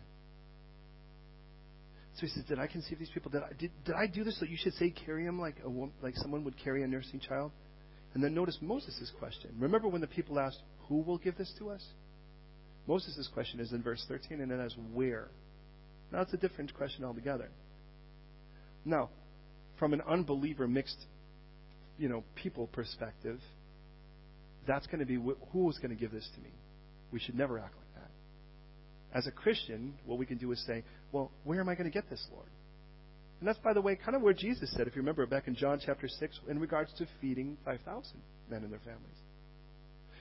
So he says, Did I conceive these people? Did I, did, did I do this so you should say, carry him like, a, like someone would carry a nursing child? And then notice Moses' question. Remember when the people asked, Who will give this to us? Moses' question is in verse 13, and it has where. Now it's a different question altogether. Now, from an unbeliever mixed, you know, people perspective, that's going to be who is going to give this to me. We should never act like that. As a Christian, what we can do is say, well, where am I going to get this, Lord? And that's, by the way, kind of where Jesus said, if you remember back in John chapter 6, in regards to feeding 5,000 men and their families.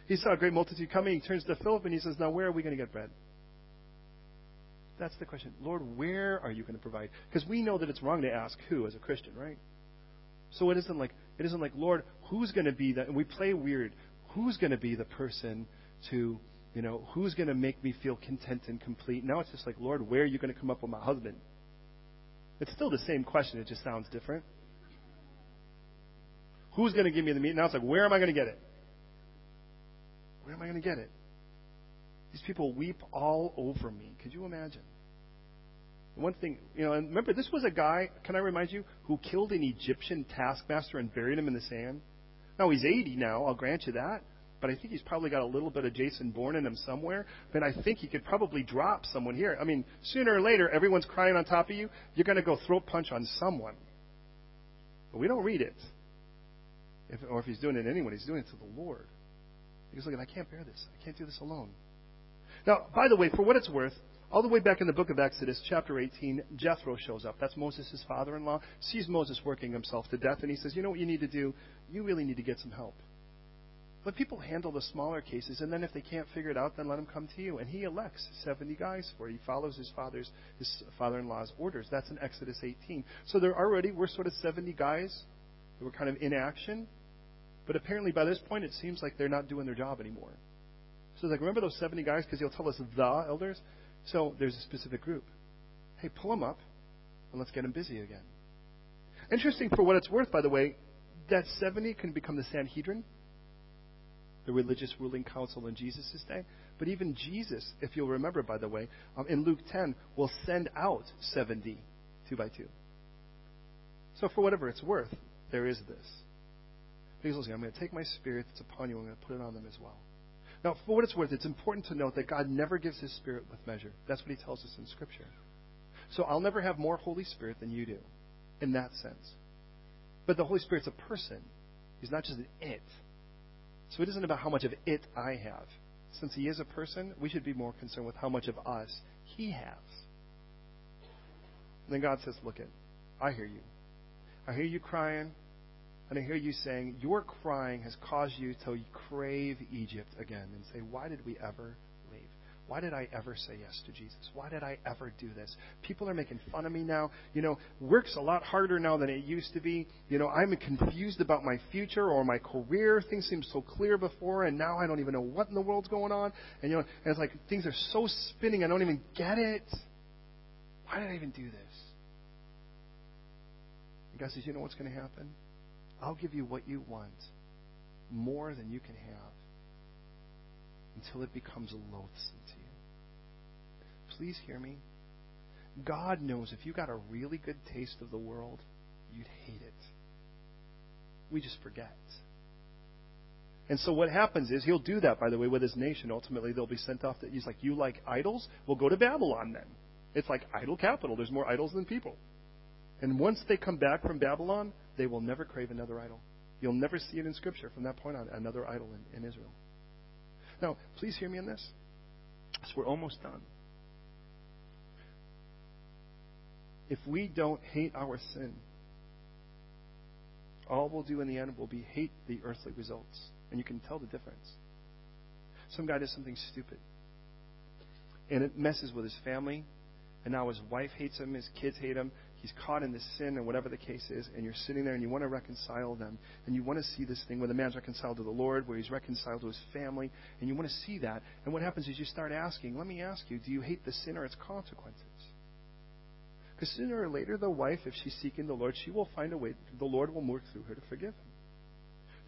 He saw a great multitude coming. He turns to Philip and he says, Now, where are we going to get bread? That's the question. Lord, where are you going to provide? Because we know that it's wrong to ask who as a Christian, right? So it isn't like it isn't like, Lord, who's going to be that? And we play weird who's going to be the person to, you know, who's going to make me feel content and complete? Now it's just like, Lord, where are you going to come up with my husband? It's still the same question, it just sounds different. Who's going to give me the meat? Now it's like, where am I going to get it? Where am I going to get it? These people weep all over me. Could you imagine? One thing, you know, and remember, this was a guy, can I remind you, who killed an Egyptian taskmaster and buried him in the sand? Now he's 80 now, I'll grant you that. But I think he's probably got a little bit of Jason Bourne in him somewhere. But I think he could probably drop someone here. I mean, sooner or later, everyone's crying on top of you. You're going to go throat punch on someone. But we don't read it. If, or if he's doing it to anyone, he's doing it to the Lord. He's looking, I can't bear this. I can't do this alone. Now, by the way, for what it's worth, all the way back in the book of Exodus, chapter 18, Jethro shows up. That's Moses' father in law. Sees Moses working himself to death, and he says, You know what you need to do? You really need to get some help. Let people handle the smaller cases, and then if they can't figure it out, then let them come to you. And he elects 70 guys for it. He follows his father's, his father-in-law's orders. That's in Exodus 18. So there already were sort of 70 guys who were kind of in action, but apparently by this point it seems like they're not doing their job anymore. So like, remember those 70 guys? Because he'll tell us the elders. So there's a specific group. Hey, pull them up and let's get them busy again. Interesting for what it's worth, by the way, that 70 can become the Sanhedrin, the religious ruling council in Jesus' day. But even Jesus, if you'll remember, by the way, um, in Luke 10, will send out 70 two by two. So, for whatever it's worth, there is this. He's saying, I'm going to take my spirit that's upon you, I'm going to put it on them as well. Now, for what it's worth, it's important to note that God never gives his spirit with measure. That's what he tells us in Scripture. So I'll never have more Holy Spirit than you do, in that sense. But the Holy Spirit's a person. He's not just an it. So it isn't about how much of it I have. Since he is a person, we should be more concerned with how much of us he has. And then God says, Look it, I hear you. I hear you crying, and I hear you saying, Your crying has caused you to crave Egypt again and say, Why did we ever leave? Why did I ever say yes to Jesus? Why did I ever do this? People are making fun of me now. You know, work's a lot harder now than it used to be. You know, I'm confused about my future or my career. Things seemed so clear before, and now I don't even know what in the world's going on. And, you know, and it's like things are so spinning, I don't even get it. Why did I even do this? And God says, You know what's going to happen? I'll give you what you want, more than you can have, until it becomes loathsome to you. Please hear me. God knows if you got a really good taste of the world, you'd hate it. We just forget. And so what happens is he'll do that, by the way, with his nation. Ultimately, they'll be sent off. To, he's like, you like idols? Well, go to Babylon then. It's like idol capital. There's more idols than people. And once they come back from Babylon, they will never crave another idol. You'll never see it in Scripture from that point on, another idol in, in Israel. Now, please hear me on this. So we're almost done. If we don't hate our sin, all we'll do in the end will be hate the earthly results. And you can tell the difference. Some guy does something stupid. And it messes with his family. And now his wife hates him, his kids hate him, he's caught in this sin or whatever the case is, and you're sitting there and you want to reconcile them, and you want to see this thing where the man's reconciled to the Lord, where he's reconciled to his family, and you want to see that. And what happens is you start asking, let me ask you, do you hate the sin or its consequences? Because sooner or later, the wife, if she's seeking the Lord, she will find a way, the Lord will work through her to forgive him.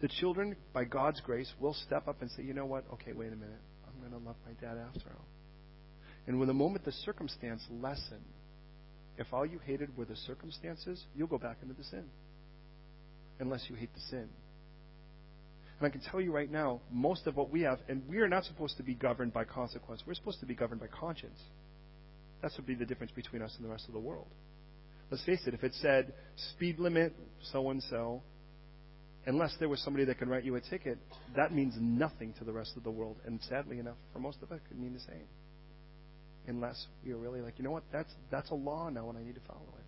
The children, by God's grace, will step up and say, you know what? Okay, wait a minute. I'm going to love my dad after all. And when the moment the circumstance lessens, if all you hated were the circumstances, you'll go back into the sin. Unless you hate the sin. And I can tell you right now, most of what we have, and we are not supposed to be governed by consequence. We're supposed to be governed by conscience. That would be the difference between us and the rest of the world. Let's face it, if it said speed limit so and so, unless there was somebody that could write you a ticket, that means nothing to the rest of the world. And sadly enough, for most of us, it could mean the same unless you're really like, you know what, that's that's a law now and I need to follow it.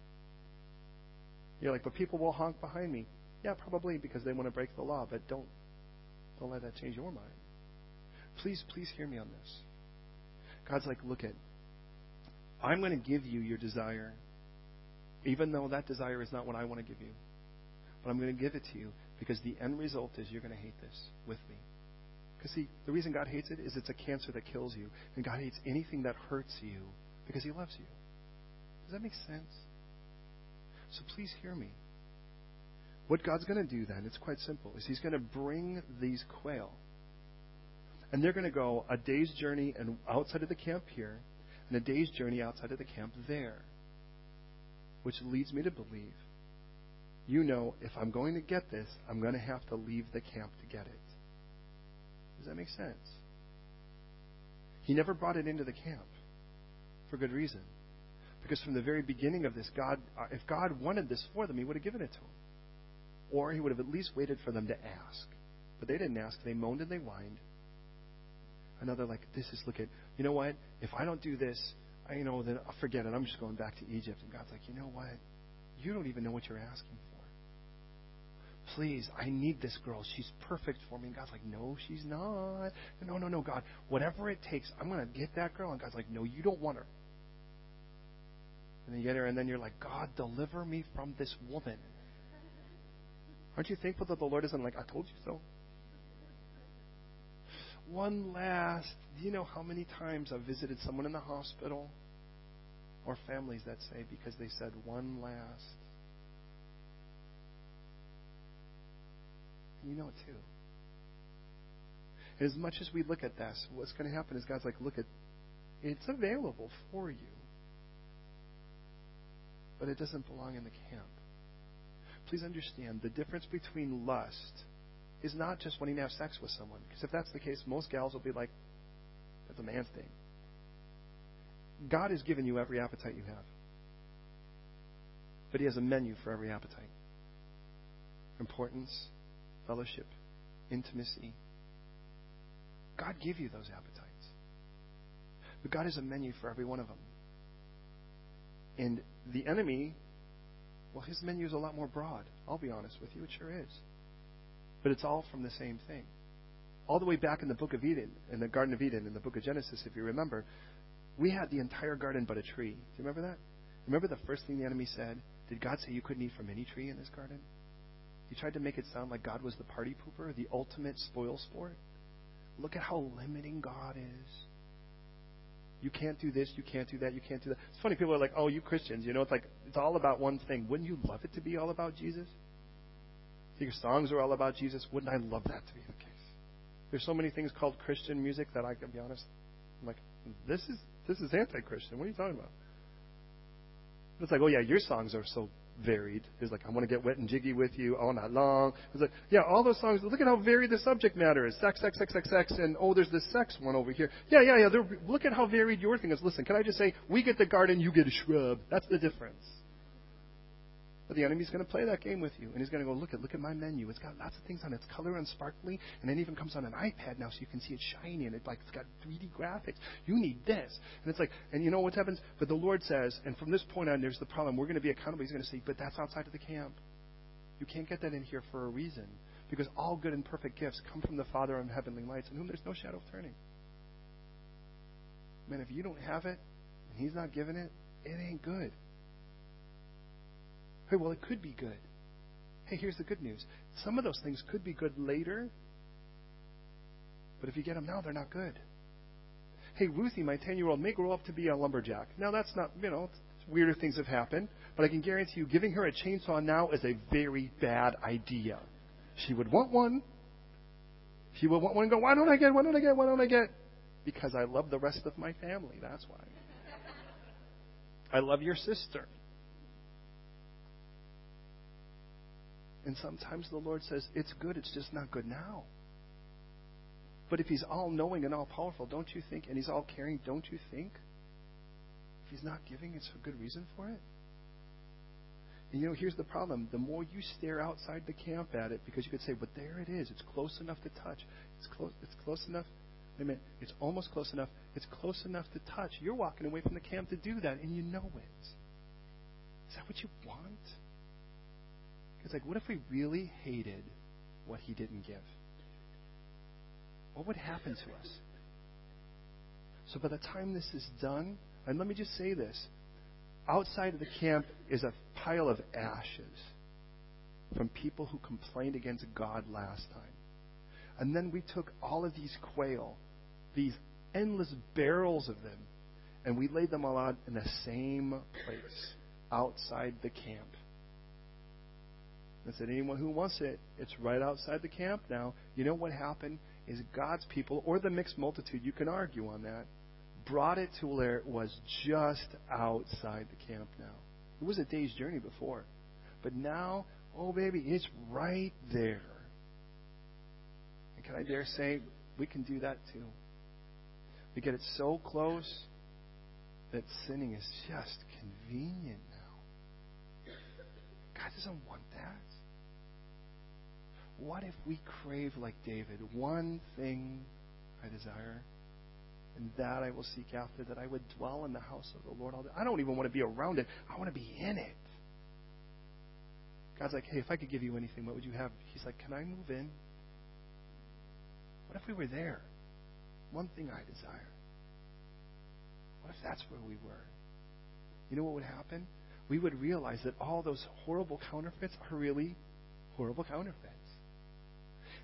You're like, but people will honk behind me. Yeah, probably because they want to break the law, but don't don't let that change your mind. Please, please hear me on this. God's like, look at I'm going to give you your desire, even though that desire is not what I want to give you. But I'm going to give it to you because the end result is you're going to hate this with me. Because, see, the reason God hates it is it's a cancer that kills you. And God hates anything that hurts you because He loves you. Does that make sense? So please hear me. What God's going to do then, it's quite simple, is He's going to bring these quail. And they're going to go a day's journey and outside of the camp here, and a day's journey outside of the camp there. Which leads me to believe, you know, if I'm going to get this, I'm going to have to leave the camp to get it. Does that make sense? He never brought it into the camp for good reason. Because from the very beginning of this, God, uh, if God wanted this for them, He would have given it to them. Or He would have at least waited for them to ask. But they didn't ask. They moaned and they whined. Another like, this is, look at, you know what? If I don't do this, I, you know, then I'll forget it. I'm just going back to Egypt. And God's like, you know what? You don't even know what you're asking for please, I need this girl. She's perfect for me. And God's like, no, she's not. No, no, no, God. Whatever it takes, I'm going to get that girl. And God's like, no, you don't want her. And then you get her, and then you're like, God, deliver me from this woman. Aren't you thankful that the Lord isn't like, I told you so? One last, do you know how many times I've visited someone in the hospital or families that say because they said one last? You know it too. As much as we look at this, what's going to happen is God's like, look at it's available for you. But it doesn't belong in the camp. please understand the difference between lust is not just wanting to have sex with someone. Because if that's the case, most gals will be like, that's a man's thing. God has given you every appetite you have. But He has a menu for every appetite importance, fellowship, intimacy. God give you those appetites. But God has a menu for every one of them. And the enemy, well, his menu is a lot more broad. I'll be honest with you, it sure is. But it's all from the same thing. All the way back in the book of Eden, in the Garden of Eden, in the book of Genesis, if you remember, we had the entire garden but a tree. Do you remember that? Remember the first thing the enemy said? Did God say you couldn't eat from any tree in this garden? He tried to make it sound like God was the party pooper, the ultimate spoil sport. Look at how limiting God is. You can't do this, you can't do that, you can't do that. It's funny, people are like, oh, you Christians, you know, it's like, it's all about one thing. Wouldn't you love it to be all about Jesus? Your songs are all about Jesus. Wouldn't I love that to be the case? There's so many things called Christian music that I can be honest, I'm like, this is this is anti-Christian. What are you talking about? It's like, oh yeah, your songs are so varied. There's like, I want to get wet and jiggy with you all night long. It's like, yeah, all those songs. Look at how varied the subject matter is. Sex, sex, sex, sex, sex, and oh, there's this sex one over here. Yeah, yeah, yeah. Look at how varied your thing is. Listen, can I just say, we get the garden, you get a shrub. That's the difference. But the enemy's going to play that game with you, and he's going to go, look at, look at my menu. It's got lots of things on it. It's color and sparkly, and it even comes on an iPad now, so you can see it shiny, and it like it's got 3D graphics. You need this, and it's like, and you know what happens? But the Lord says, and from this point on, there's the problem. We're going to be accountable. He's going to say, but that's outside of the camp. You can't get that in here for a reason, because all good and perfect gifts come from the Father of heavenly lights, in whom there's no shadow of turning. Man, if you don't have it, and He's not giving it, it ain't good. Hey, well, it could be good. Hey, here's the good news. Some of those things could be good later, but if you get them now, they're not good. Hey, Ruthie, my 10 year old, may grow up to be a lumberjack. Now, that's not, you know, weirder things have happened, but I can guarantee you, giving her a chainsaw now is a very bad idea. She would want one. She would want one and go, why don't I get, why don't I get, why don't I get? Because I love the rest of my family. That's why. I love your sister. And sometimes the Lord says, It's good, it's just not good now. But if He's all knowing and all powerful, don't you think? And He's all caring, don't you think? If He's not giving, it's a good reason for it. And you know, here's the problem. The more you stare outside the camp at it, because you could say, but there it is. It's close enough to touch. It's close, it's close enough. Wait a minute. It's almost close enough. It's close enough to touch. You're walking away from the camp to do that, and you know it. Is that what you want? It's like, what if we really hated what he didn't give? What would happen to us? So by the time this is done, and let me just say this outside of the camp is a pile of ashes from people who complained against God last time. And then we took all of these quail, these endless barrels of them, and we laid them all out in the same place outside the camp. I said, anyone who wants it, it's right outside the camp now. You know what happened is God's people, or the mixed multitude, you can argue on that, brought it to where it was just outside the camp now. It was a day's journey before. But now, oh baby, it's right there. And can I dare say, we can do that too. We get it so close that sinning is just convenient now. God doesn't want that. What if we crave like David? One thing I desire, and that I will seek after, that I would dwell in the house of the Lord all day. I don't even want to be around it. I want to be in it. God's like, hey, if I could give you anything, what would you have? He's like, can I move in? What if we were there? One thing I desire. What if that's where we were? You know what would happen? We would realize that all those horrible counterfeits are really horrible counterfeits.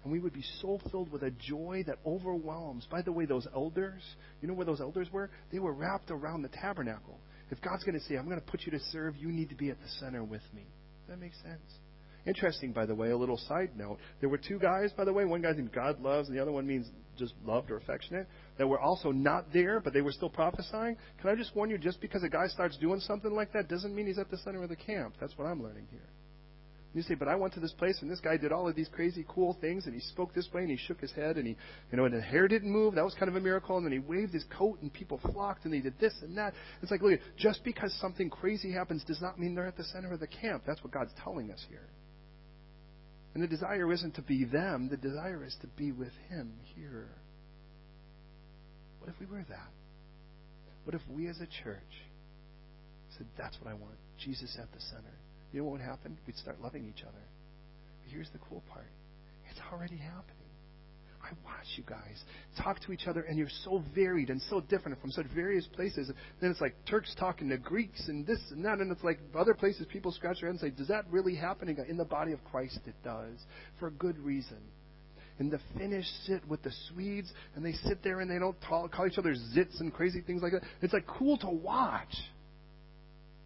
And we would be so filled with a joy that overwhelms. By the way, those elders, you know where those elders were? They were wrapped around the tabernacle. If God's going to say, I'm going to put you to serve, you need to be at the center with me. Does that make sense? Interesting, by the way, a little side note. There were two guys, by the way. One guy named God loves, and the other one means just loved or affectionate, that were also not there, but they were still prophesying. Can I just warn you, just because a guy starts doing something like that doesn't mean he's at the center of the camp. That's what I'm learning here. You say, but I went to this place and this guy did all of these crazy cool things and he spoke this way and he shook his head and he, you know, and the hair didn't move. That was kind of a miracle. And then he waved his coat and people flocked and they did this and that. It's like, look, just because something crazy happens does not mean they're at the center of the camp. That's what God's telling us here. And the desire isn't to be them. The desire is to be with Him here. What if we were that? What if we as a church said, that's what I want? Jesus at the center. You know what would happen? We'd start loving each other. But here's the cool part it's already happening. I watch you guys talk to each other, and you're so varied and so different from such various places. Then it's like Turks talking to Greeks and this and that, and it's like other places people scratch their head and say, Does that really happen? In the body of Christ, it does, for a good reason. And the Finnish sit with the Swedes, and they sit there and they don't call each other zits and crazy things like that. It's like cool to watch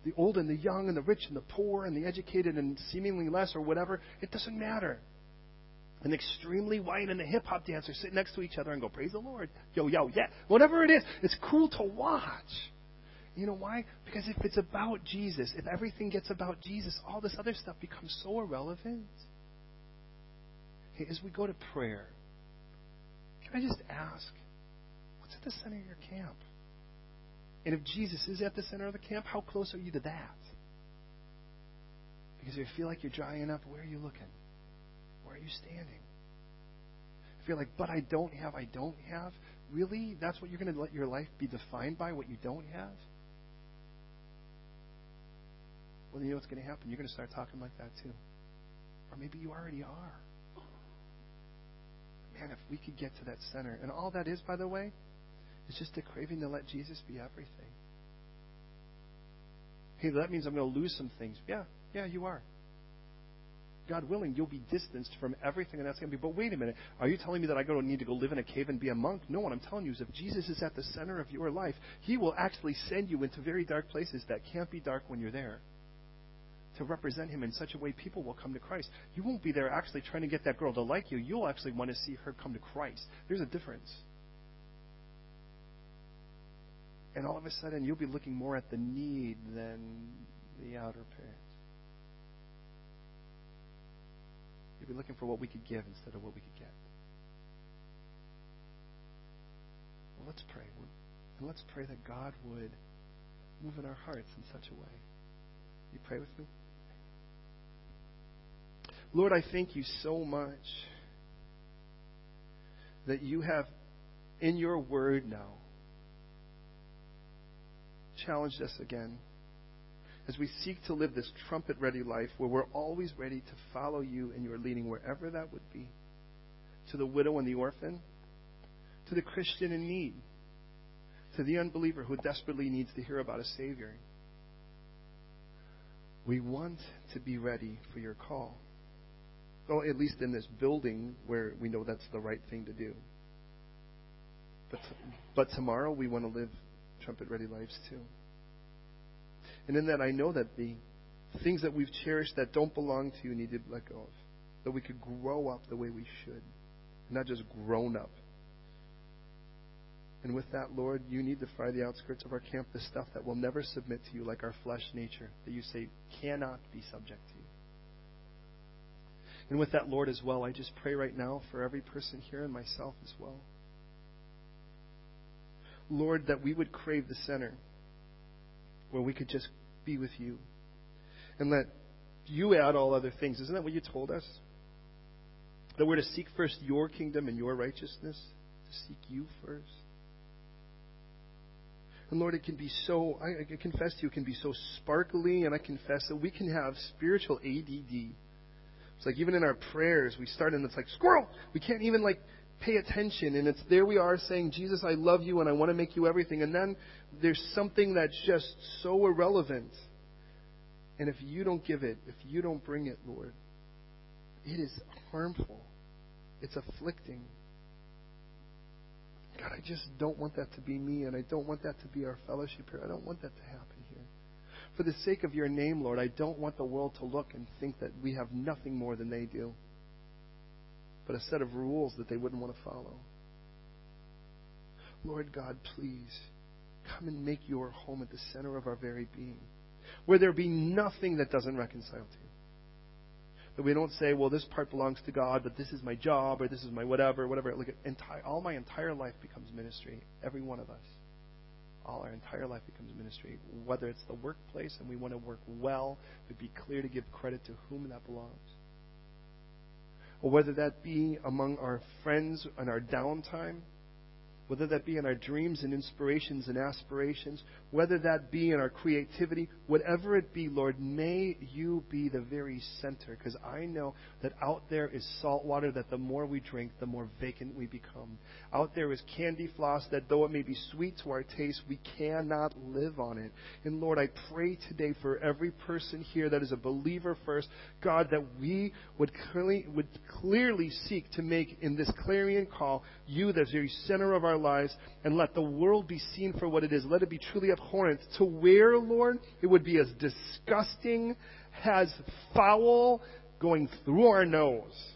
the old and the young and the rich and the poor and the educated and seemingly less or whatever, it doesn't matter. An extremely white and a hip hop dancer sit next to each other and go, Praise the Lord. Yo, yo, yeah. Whatever it is, it's cool to watch. You know why? Because if it's about Jesus, if everything gets about Jesus, all this other stuff becomes so irrelevant. Hey, as we go to prayer, can I just ask, what's at the center of your camp? And if Jesus is at the center of the camp, how close are you to that? Because if you feel like you're drying up, where are you looking? Where are you standing? If you're like, but I don't have, I don't have, really? That's what you're going to let your life be defined by, what you don't have? Well, you know what's going to happen? You're going to start talking like that too. Or maybe you already are. Man, if we could get to that center. And all that is, by the way, it's just a craving to let Jesus be everything. Hey, that means I'm going to lose some things. Yeah, yeah, you are. God willing, you'll be distanced from everything, and that's going to be. But wait a minute. Are you telling me that I don't need to go live in a cave and be a monk? No, what I'm telling you is if Jesus is at the center of your life, He will actually send you into very dark places that can't be dark when you're there. To represent Him in such a way people will come to Christ. You won't be there actually trying to get that girl to like you. You'll actually want to see her come to Christ. There's a difference. And all of a sudden, you'll be looking more at the need than the outer appearance. You'll be looking for what we could give instead of what we could get. Well, let's pray. And let's pray that God would move in our hearts in such a way. You pray with me? Lord, I thank you so much that you have in your word now challenged us again as we seek to live this trumpet ready life where we're always ready to follow you in your leading wherever that would be. To the widow and the orphan, to the Christian in need, to the unbeliever who desperately needs to hear about a Savior. We want to be ready for your call. Well, at least in this building where we know that's the right thing to do. But, but tomorrow we want to live trumpet ready lives too. And in that, I know that the things that we've cherished that don't belong to you need to let go of. That we could grow up the way we should, not just grown up. And with that, Lord, you need to fry the outskirts of our camp, the stuff that will never submit to you, like our flesh nature, that you say cannot be subject to you. And with that, Lord, as well, I just pray right now for every person here and myself as well. Lord, that we would crave the center where we could just be with you and let you add all other things. Isn't that what you told us? That we're to seek first your kingdom and your righteousness, to seek you first. And Lord, it can be so, I, I confess to you, it can be so sparkly, and I confess that we can have spiritual ADD. It's like even in our prayers, we start and it's like squirrel. We can't even like pay attention. And it's there we are saying, Jesus, I love you and I want to make you everything. And then there's something that's just so irrelevant. And if you don't give it, if you don't bring it, Lord, it is harmful. It's afflicting. God, I just don't want that to be me, and I don't want that to be our fellowship here. I don't want that to happen here. For the sake of your name, Lord, I don't want the world to look and think that we have nothing more than they do but a set of rules that they wouldn't want to follow. Lord God, please come and make your home at the center of our very being, where there be nothing that doesn't reconcile to you, That we don't say, well, this part belongs to God, but this is my job, or this is my whatever, whatever. Like, entire, all my entire life becomes ministry. Every one of us. All our entire life becomes ministry. Whether it's the workplace and we want to work well, but be clear to give credit to whom that belongs. Or whether that be among our friends and our downtime, whether that be in our dreams and inspirations and aspirations, whether that be in our creativity, whatever it be, Lord, may you be the very center. Because I know that out there is salt water that the more we drink, the more vacant we become. Out there is candy floss that though it may be sweet to our taste, we cannot live on it. And Lord, I pray today for every person here that is a believer first, God, that we would clearly, would clearly seek to make in this clarion call you the very center of our lives and let the world be seen for what it is. Let it be truly abhorrent to where, Lord, it would be as disgusting, as foul going through our nose.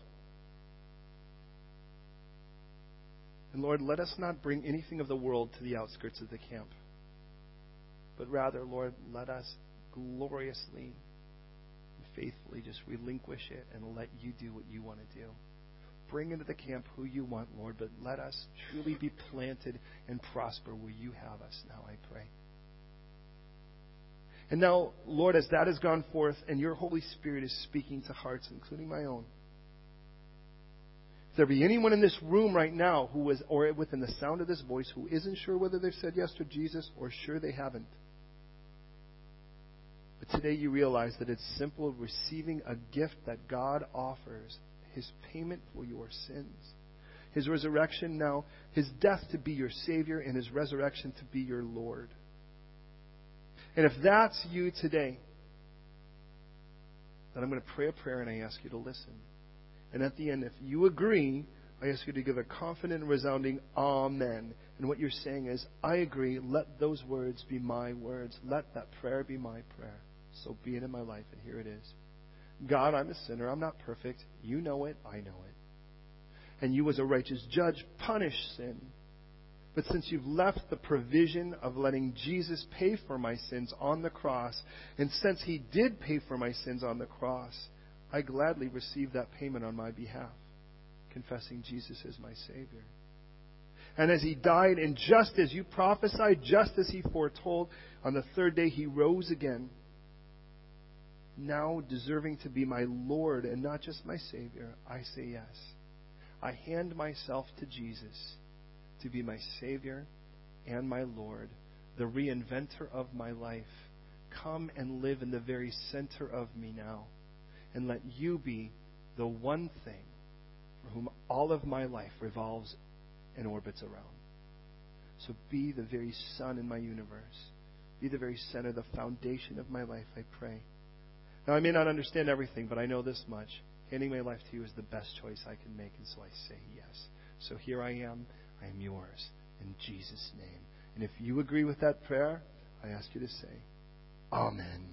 And Lord, let us not bring anything of the world to the outskirts of the camp. But rather, Lord, let us gloriously, and faithfully just relinquish it and let you do what you want to do bring into the camp who you want, Lord, but let us truly be planted and prosper where you have us now, I pray. And now, Lord, as that has gone forth and your Holy Spirit is speaking to hearts, including my own, if there be anyone in this room right now who is, or within the sound of this voice, who isn't sure whether they've said yes to Jesus or sure they haven't, but today you realize that it's simple receiving a gift that God offers his payment for your sins. His resurrection now, his death to be your Savior, and his resurrection to be your Lord. And if that's you today, then I'm going to pray a prayer and I ask you to listen. And at the end, if you agree, I ask you to give a confident and resounding Amen. And what you're saying is, I agree. Let those words be my words. Let that prayer be my prayer. So be it in my life. And here it is. God, I'm a sinner. I'm not perfect. You know it. I know it. And you, as a righteous judge, punish sin. But since you've left the provision of letting Jesus pay for my sins on the cross, and since he did pay for my sins on the cross, I gladly receive that payment on my behalf, confessing Jesus as my Savior. And as he died, and just as you prophesied, just as he foretold, on the third day he rose again now deserving to be my Lord and not just my Savior, I say yes. I hand myself to Jesus to be my Savior and my Lord, the reinventor of my life. Come and live in the very center of me now, and let you be the one thing for whom all of my life revolves and orbits around. So be the very sun in my universe. Be the very center, the foundation of my life, I pray. Now, I may not understand everything, but I know this much. Handing my life to you is the best choice I can make, and so I say yes. So here I am. I am yours in Jesus' name. And if you agree with that prayer, I ask you to say, Amen.